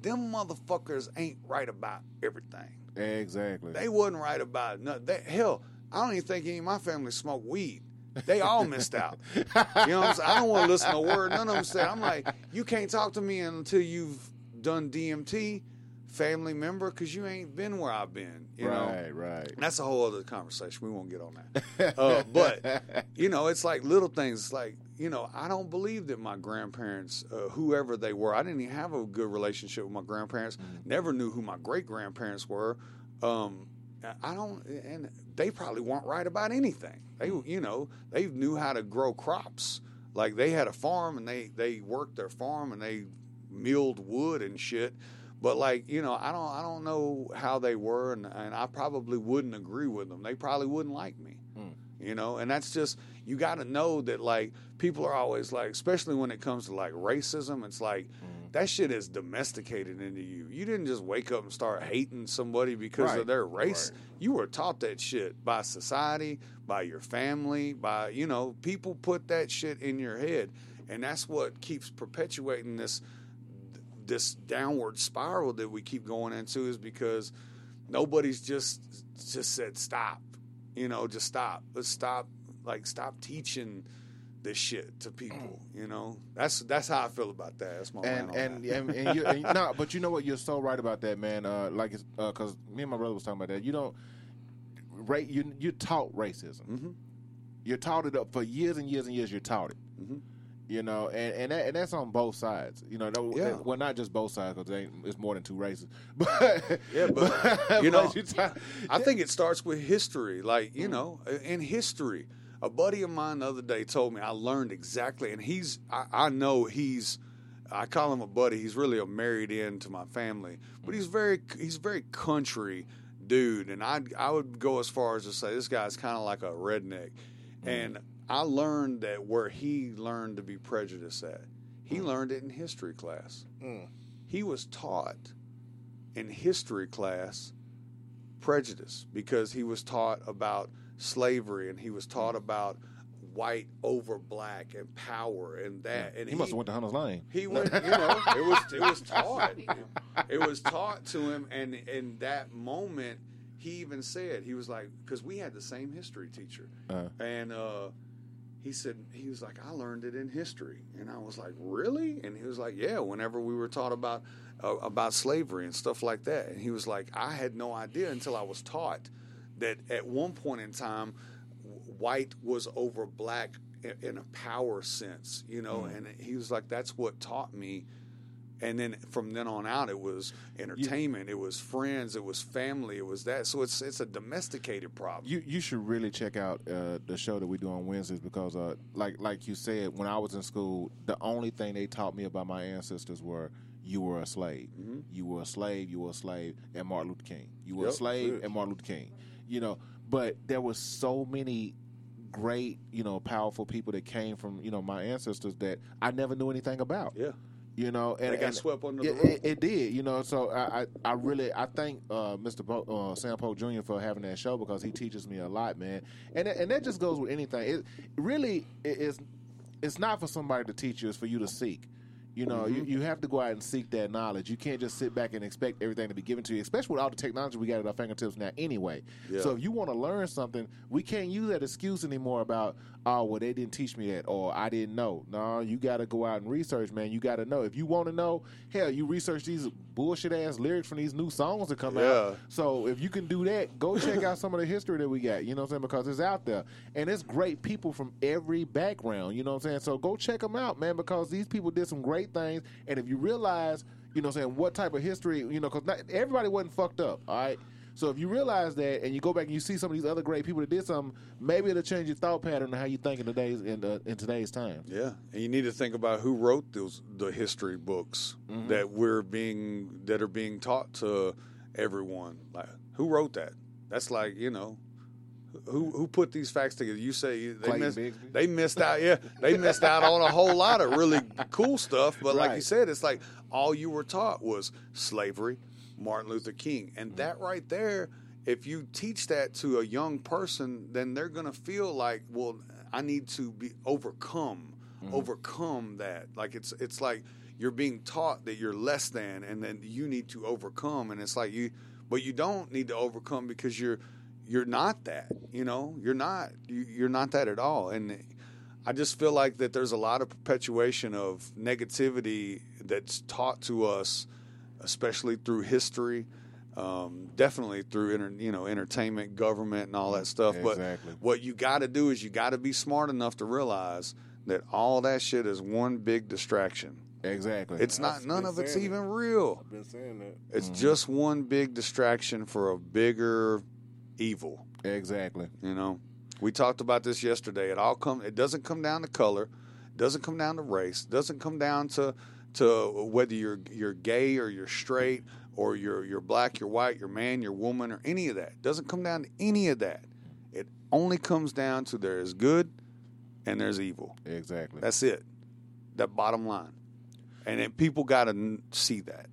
Speaker 12: them motherfuckers ain't right about everything.
Speaker 3: Exactly.
Speaker 12: They wasn't right about nothing. They, hell, I don't even think any of my family smoked weed. They all missed out. You know what I'm saying? I don't want to listen to a word none of them say. I'm like, you can't talk to me until you've done DMT, family member, because you ain't been where I've been. You know?
Speaker 3: right, right.
Speaker 12: That's a whole other conversation. We won't get on that. Uh, but you know, it's like little things. Like you know, I don't believe that my grandparents, uh, whoever they were, I didn't even have a good relationship with my grandparents. Never knew who my great grandparents were. Um, I don't, and they probably weren't right about anything. They, you know, they knew how to grow crops. Like they had a farm and they they worked their farm and they milled wood and shit. But like you know, I don't I don't know how they were, and, and I probably wouldn't agree with them. They probably wouldn't like me, hmm. you know. And that's just you got to know that like people are always like, especially when it comes to like racism. It's like hmm. that shit is domesticated into you. You didn't just wake up and start hating somebody because
Speaker 3: Right,
Speaker 12: of their race. You were taught that shit by society, by your family, by you know people put that shit in your head, and that's what keeps perpetuating this this downward spiral that we keep going into is because nobody's just just said stop you know just stop let's stop like stop teaching this shit to people you know that's that's how i feel about that that's my
Speaker 3: and and,
Speaker 12: that.
Speaker 3: and and you and, no, but you know what? You're so right about that, man. Uh, like, it's because me and my brother was talking about that. You don't, ra- you you taught racism.
Speaker 12: Mm-hmm.
Speaker 3: You're taught it up for years and years and years. You're taught it.
Speaker 12: Mm-hmm.
Speaker 3: You know, and and, that, and that's on both sides. You know, no,
Speaker 12: Yeah.
Speaker 3: well, not just both sides because it's more than two races. But
Speaker 12: yeah but
Speaker 3: but
Speaker 12: you know i think it starts with history like you know in history a buddy of mine the other day told me i learned exactly and he's i, I know he's I call him a buddy. He's really a married in to my family, but he's very he's very country dude, and I I would go as far as to say this guy's kind of like a redneck, and I learned that where he learned to be prejudiced at, he learned it in history class. He was taught in history class prejudice because he was taught about slavery and he was taught about white over black and power and that and
Speaker 3: he must have went to Hunter's Lane.
Speaker 12: he went, you know, it was it was taught. It was taught to him, and in that moment, he even said he was like, because we had the same history teacher,
Speaker 3: Uh.
Speaker 12: and uh, he said he was like, I learned it in history, and I was like, really? And he was like, yeah. Whenever we were taught about uh, about slavery and stuff like that, and he was like, I had no idea until I was taught that at one point in time, white was over black in, in a power sense, you know, and he was like, that's what taught me. And then from then on out, it was entertainment, it was friends, it was family, it was that. So it's it's a domesticated problem.
Speaker 3: You you should really check out uh, the show that we do on Wednesdays because, uh, like like you said, when I was in school, the only thing they taught me about my ancestors were you were a slave,
Speaker 12: Mm-hmm.
Speaker 3: you were a slave, you were a slave, and Martin Luther King. You were a slave and Martin Luther King. You know, but there was so many great, you know, powerful people that came from you know my ancestors that I never knew anything about.
Speaker 12: Yeah.
Speaker 3: You know, and
Speaker 12: They got
Speaker 3: and
Speaker 12: swept under
Speaker 3: it,
Speaker 12: the rug.
Speaker 3: It, it did, you know. So I, I, I really, I thank uh, Mr. Po, uh, Sam Polk Jr. for having that show because he teaches me a lot, man. And and that just goes with anything. It really it is. It's not for somebody to teach you; it's for you to seek. You know, you, you have to go out and seek that knowledge. You can't just sit back and expect everything to be given to you, especially with all the technology we got at our fingertips now anyway.
Speaker 12: Yeah.
Speaker 3: So if you want to learn something, we can't use that excuse anymore about, oh, well, they didn't teach me that or I didn't know. No, you got to go out and research, man. You got to know. If you want to know, hell, you research these bullshit ass lyrics from these new songs that come
Speaker 12: Yeah.
Speaker 3: out. So if you can do that, go check out some of the history that we got. You know what I'm saying? Because it's out there, and it's great people from every background. You know what I'm saying? So go check them out, man. Because these people did some great things, and if you realize, you know, what I'm saying what type of history, you know, because everybody wasn't fucked up. All right. So if you realize that, and you go back and you see some of these other great people that did something, maybe it'll change your thought pattern and how you think in today's in, uh, in today's time.
Speaker 12: Yeah, and you need to think about who wrote those the history books
Speaker 3: Mhm.
Speaker 12: that we're being that are being taught to everyone. Like who wrote that? That's like you know. Who who put these facts together? You say they
Speaker 3: Clayton
Speaker 12: missed,
Speaker 3: Bigsby.
Speaker 12: they missed out. Yeah, they missed out on a whole lot of really cool stuff. But like you said, it's like all you were taught was slavery, Martin Luther King, and that right there. If you teach that to a young person, then they're gonna feel like, well, I need to be overcome, mm-hmm. overcome that. Like it's it's like you're being taught that you're less than, and then you need to overcome. And it's like you, but you don't need to overcome because you're you're not that. You know, you're not you, you're not that at all. And I just feel like that there's a lot of perpetuation of negativity that's taught to us, especially through history. Um, definitely through inter, you know entertainment, government, and all that stuff.
Speaker 3: Exactly.
Speaker 12: But what you got to do is you got to be smart enough to realize that all that shit is one big distraction.
Speaker 3: Exactly.
Speaker 12: It's not. None of it's even real.
Speaker 4: I've been saying that.
Speaker 12: It's
Speaker 3: Mm-hmm.
Speaker 12: just one big distraction for a bigger evil.
Speaker 3: Exactly.
Speaker 12: You know, we talked about this yesterday. It all come. It doesn't come down to color. Doesn't come down to race. Doesn't come down to to whether you're you're gay or you're straight or you're you're black, you're white, you're man, you're woman, or any of that. Doesn't come down to any of that. It only comes down to there is good and there's evil.
Speaker 3: Exactly.
Speaker 12: That's it. That bottom line. And then people got to see that.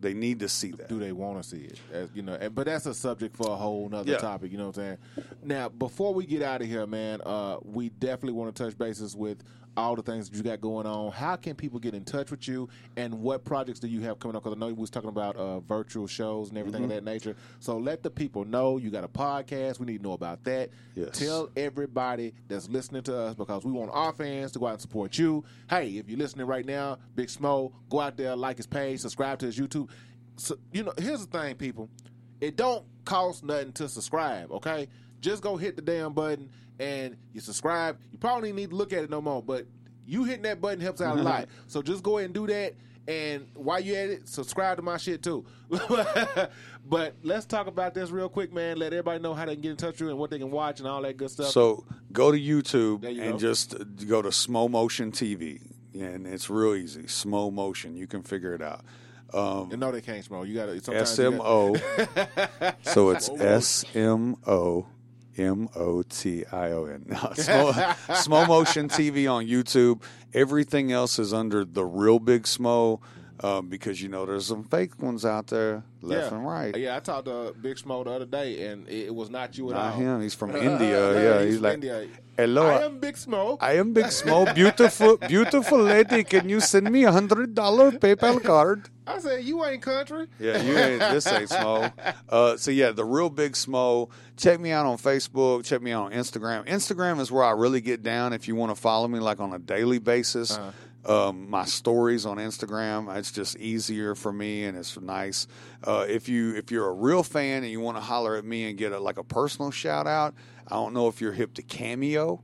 Speaker 12: They need to see that.
Speaker 3: Do they want to see it? As, you know, but that's a subject for a whole nother
Speaker 12: Yeah.
Speaker 3: topic. You know what I'm saying? Now, before we get out of here, man, uh, we definitely want to touch bases with all the things that you got going on. How can people get in touch with you, and what projects do you have coming up? Because I know you was talking about uh, virtual shows and everything
Speaker 12: Mhm.
Speaker 3: of that nature. So let the people know you got a podcast. We need to know about that.
Speaker 12: Yes.
Speaker 3: Tell everybody that's listening to us because we want our fans to go out and support you. Hey, if you're listening right now, Big Smo, go out there, like his page, subscribe to his YouTube. So, you know, here's the thing, people. It don't cost nothing to subscribe, okay? Just go hit the damn button and you subscribe. You probably need to look at it no more, but you hitting that button helps out a lot. So just go ahead and do that. And while you at it, subscribe to my shit too. but let's talk about this real quick, man. Let everybody know how they can get in touch with you and what they can watch and all that good stuff.
Speaker 12: So go to YouTube
Speaker 3: you
Speaker 12: and
Speaker 3: go.
Speaker 12: just uh, go to Smo Motion TV, and it's real easy. Smo Motion, you can figure it out. Um,
Speaker 3: no, they can't smoke. You got to
Speaker 12: S M O. So it's S M O M O T I O N. Smo Motion TV on YouTube. Everything else is under the real Big Smo. Um, because you know there's some fake ones out there left
Speaker 3: yeah.
Speaker 12: and right.
Speaker 3: Yeah, I talked to Big Smo the other day, and it, it was not you at
Speaker 12: Not
Speaker 3: all.
Speaker 12: him. He's from India. Yeah, he's
Speaker 3: from
Speaker 12: like,
Speaker 3: India.
Speaker 12: "Hello,
Speaker 3: I am Big Smo.
Speaker 12: I am Big Smo. Beautiful, beautiful lady. Can you send me a hundred dollar PayPal card?
Speaker 3: I said, you ain't country.
Speaker 12: Yeah, you ain't this ain't Smo. Uh, so yeah, the real Big Smo. Check me out on Facebook. Check me out on Instagram. Instagram is where I really get down. If you want to follow me like on a daily basis. Um, my stories on Instagram. It's just easier for me, and it's nice. Uh, if you if you're a real fan and you want to holler at me and get a, like a personal shout out, I don't know if you're hip to Cameo.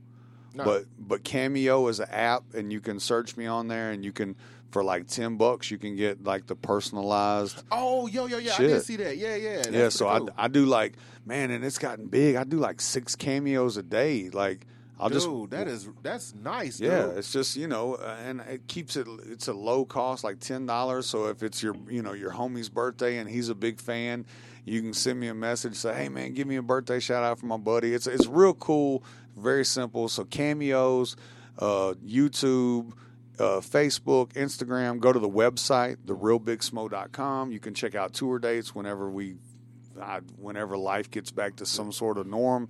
Speaker 3: No.
Speaker 12: But but Cameo is an app, and you can search me on there, and you can for like ten bucks, you can get like the personalized.
Speaker 3: Oh, yo, yo, yeah, I did see that. Yeah, yeah.
Speaker 12: yeah, so
Speaker 3: cool.
Speaker 12: I I do like man, and it's gotten big. I do like six cameos a day. Like I'll
Speaker 3: dude,
Speaker 12: just
Speaker 3: that is that's nice.
Speaker 12: yeah,
Speaker 3: dude.
Speaker 12: it's just you know, uh, and it keeps it. It's a low cost, like ten dollars. So if it's your you know your homie's birthday and he's a big fan, you can send me a message. Say, hey man, give me a birthday shout out for my buddy. It's it's real cool, very simple. So cameos, uh, YouTube. Uh, Facebook, Instagram, go to the website, therealbigsmo.com. You can check out tour dates whenever we, whenever life gets back to some sort of norm.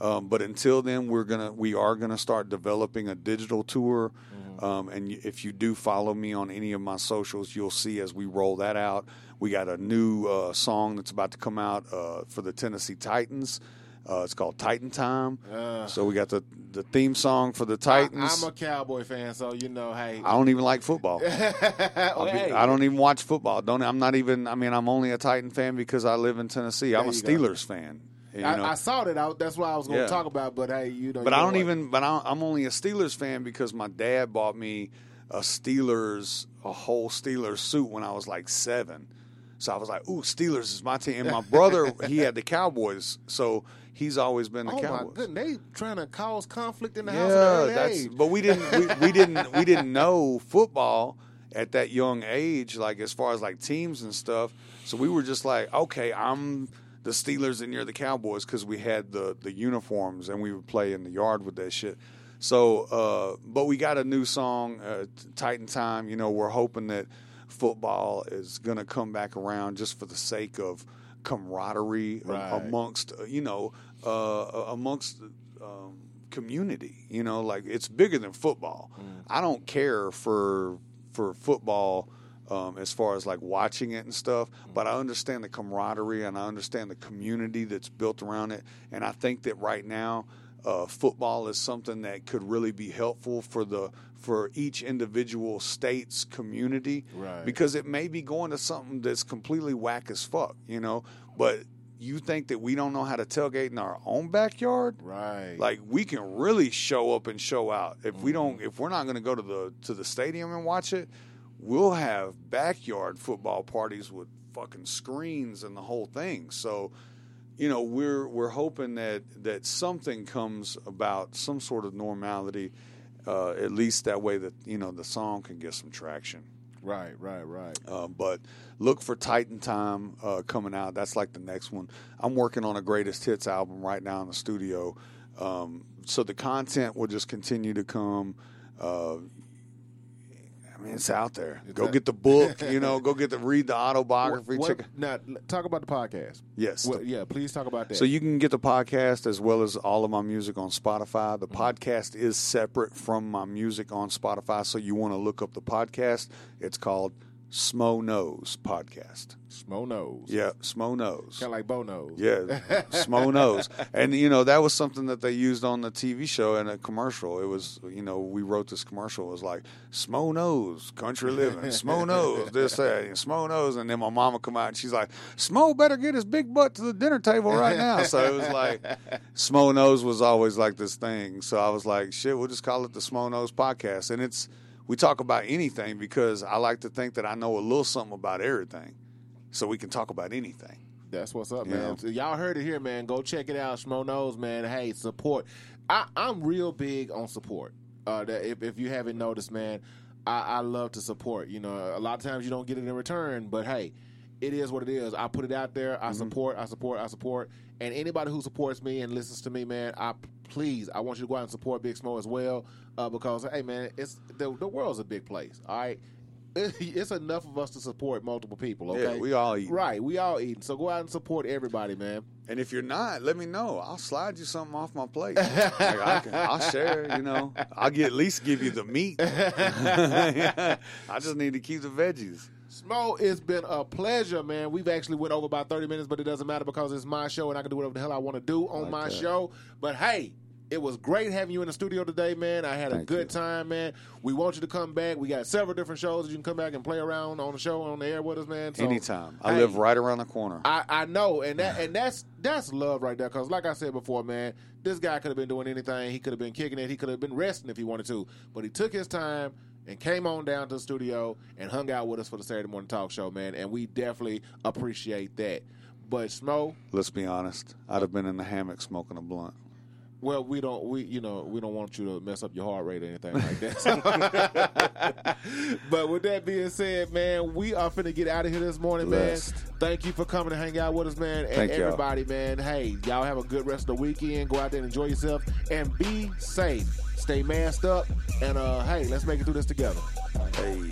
Speaker 12: Um, but until then, we're gonna we are gonna start developing a digital tour Um, and if you do follow me on any of my socials, you'll see as we roll that out. We got a new uh, song that's about to come out uh, for the Tennessee Titans. Uh, it's called Titan Time.
Speaker 3: Uh.
Speaker 12: so we got the, the theme song for the Titans.
Speaker 3: I'm a Cowboy fan, so you know, hey.
Speaker 12: I don't even like football. I'll be-
Speaker 3: Hey.
Speaker 12: I don't even watch football. Don't I'm not even. I mean, I'm only a Titan fan because I live in Tennessee. I'm a
Speaker 3: There you go.
Speaker 12: Steelers fan.
Speaker 3: I,
Speaker 12: know?
Speaker 3: I saw that. I, that's what I was going to
Speaker 12: Yeah.
Speaker 3: talk about. But hey, you know,
Speaker 12: but
Speaker 3: you
Speaker 12: I don't
Speaker 3: what?
Speaker 12: even. But I, I'm only a Steelers fan because my dad bought me a Steelers, a whole Steelers suit when I was like seven. So I was like, "Ooh, Steelers is my team." And my brother, he had the Cowboys, so he's always been the
Speaker 3: Oh my
Speaker 12: Cowboys.
Speaker 3: goodness, they trying to cause conflict in the house.
Speaker 12: Yeah,
Speaker 3: an early
Speaker 12: that's.
Speaker 3: age.
Speaker 12: But we didn't. We, we didn't. We didn't know football at that young age, like as far as like teams and stuff. So we were just like, okay, I'm the Steelers and you're the Cowboys because we had the the uniforms and we would play in the yard with that shit. So, uh, but we got a new song, uh, Titan Time. You know, we're hoping that football is going to come back around just for the sake of camaraderie
Speaker 3: Right.
Speaker 12: amongst, uh, you know, uh, amongst um, community. You know, like it's bigger than football. I don't care for for football um, as far as like watching it and stuff, but I understand the camaraderie and I understand the community that's built around it. And I think that right now, uh, football is something that could really be helpful for the for each individual state's community
Speaker 3: Right.
Speaker 12: because it may be going to something that's completely whack as fuck, you know. But you think that we don't know how to tailgate in our own backyard?
Speaker 3: Right.
Speaker 12: Like we can really show up and show out. If we don't, if we're not going to go to the to the stadium and watch it, we'll have backyard football parties with fucking screens and the whole thing. So, you know, we're we're hoping that that something comes about, some sort of normality, uh, at least that way that you know the song can get some traction.
Speaker 3: Right, right, right.
Speaker 12: Uh, but look for Titan Time uh, coming out. That's like the next one. I'm working on a greatest hits album right now in the studio. Um, so the content will just continue to come. Uh, mean, it's out there. go
Speaker 3: out-
Speaker 12: get the book. You know, go get the read the autobiography.
Speaker 3: What-
Speaker 12: check.
Speaker 3: now, talk about the podcast.
Speaker 12: Yes.
Speaker 3: What- yeah, please talk about that.
Speaker 12: So you can get the podcast as well as all of my music on Spotify.
Speaker 3: Mm-hmm.
Speaker 12: The podcast is separate from my music on Spotify, so you want to look up the podcast. It's called Smo Knows Podcast.
Speaker 3: Smo Knows.
Speaker 12: Yeah, Smo Knows.
Speaker 3: Kind of like Bo Knows.
Speaker 12: Yeah, Smo knows. And, you know, that was something that they used on the TV show and a commercial. It was, you know, we wrote this commercial. It was like, Smo knows, country living. Smo knows, this, that. And Smo knows. And then my mama come out and she's like, Smo better get his big butt to the dinner table right now. So it was like, Smo knows was always like this thing. So I was like, shit, we'll just call it the Smo knows podcast. And it's, we talk about anything because I like to think that I know a little something about everything. So we can talk about anything.
Speaker 3: That's what's up,
Speaker 12: You
Speaker 3: man. So y'all heard it here, man. Go check it out. Smo knows, man. Hey, support. I, I'm real big on support. Uh, that if, if you haven't noticed, man, I, I love to support. You know, a lot of times you don't get it in return, but hey, it is what it is. I put it out there. I support. I support. I support. And anybody who supports me and listens to me, man, I please, I want you to go out and support Big Smo as well, uh, because hey, man, it's the the world's a big place. All right. It's enough of us to support multiple people.
Speaker 12: Yeah, we all eat.
Speaker 3: Right, we all eating. So go out and support everybody, man.
Speaker 12: And if you're not, let me know. I'll slide you something off my plate. like I can, I'll share. You know, I'll get, at least give you the meat. I just need to keep the veggies.
Speaker 3: Smo, it's been a pleasure, man. We've actually went over about 30 minutes, but it doesn't matter because it's my show and I can do whatever the hell I want to do on
Speaker 12: Like
Speaker 3: my
Speaker 12: that.
Speaker 3: show. But hey, it was great having you in the studio today, man. I had a
Speaker 12: Thank
Speaker 3: good time, man. We want you to come back. We got several different shows that you can come back and play around on the show on the air with us, man. So,
Speaker 12: Anytime. I
Speaker 3: hey,
Speaker 12: live right around the corner.
Speaker 3: I, I know, and that and that's that's love right there. Because like I said before, man, this guy could have been doing anything. He could have been kicking it. He could have been resting if he wanted to. But he took his time and came on down to the studio and hung out with us for the Saturday morning talk show, man. And we definitely appreciate that. But Smo,
Speaker 12: Let's be honest. I'd have been in the hammock smoking a blunt.
Speaker 3: Well, we don't we you know we don't want you to mess up your heart rate or anything like that. but with that being said, man, we are finna get out of here this morning,
Speaker 12: Blessed.
Speaker 3: man. Thank you for coming to hang out with us, man. And
Speaker 12: Thank y'all.
Speaker 3: everybody, man. Hey, y'all have a good rest of the weekend. Go out there and enjoy yourself and be safe. Stay masked up and uh hey, let's make it through this together.
Speaker 12: Hey.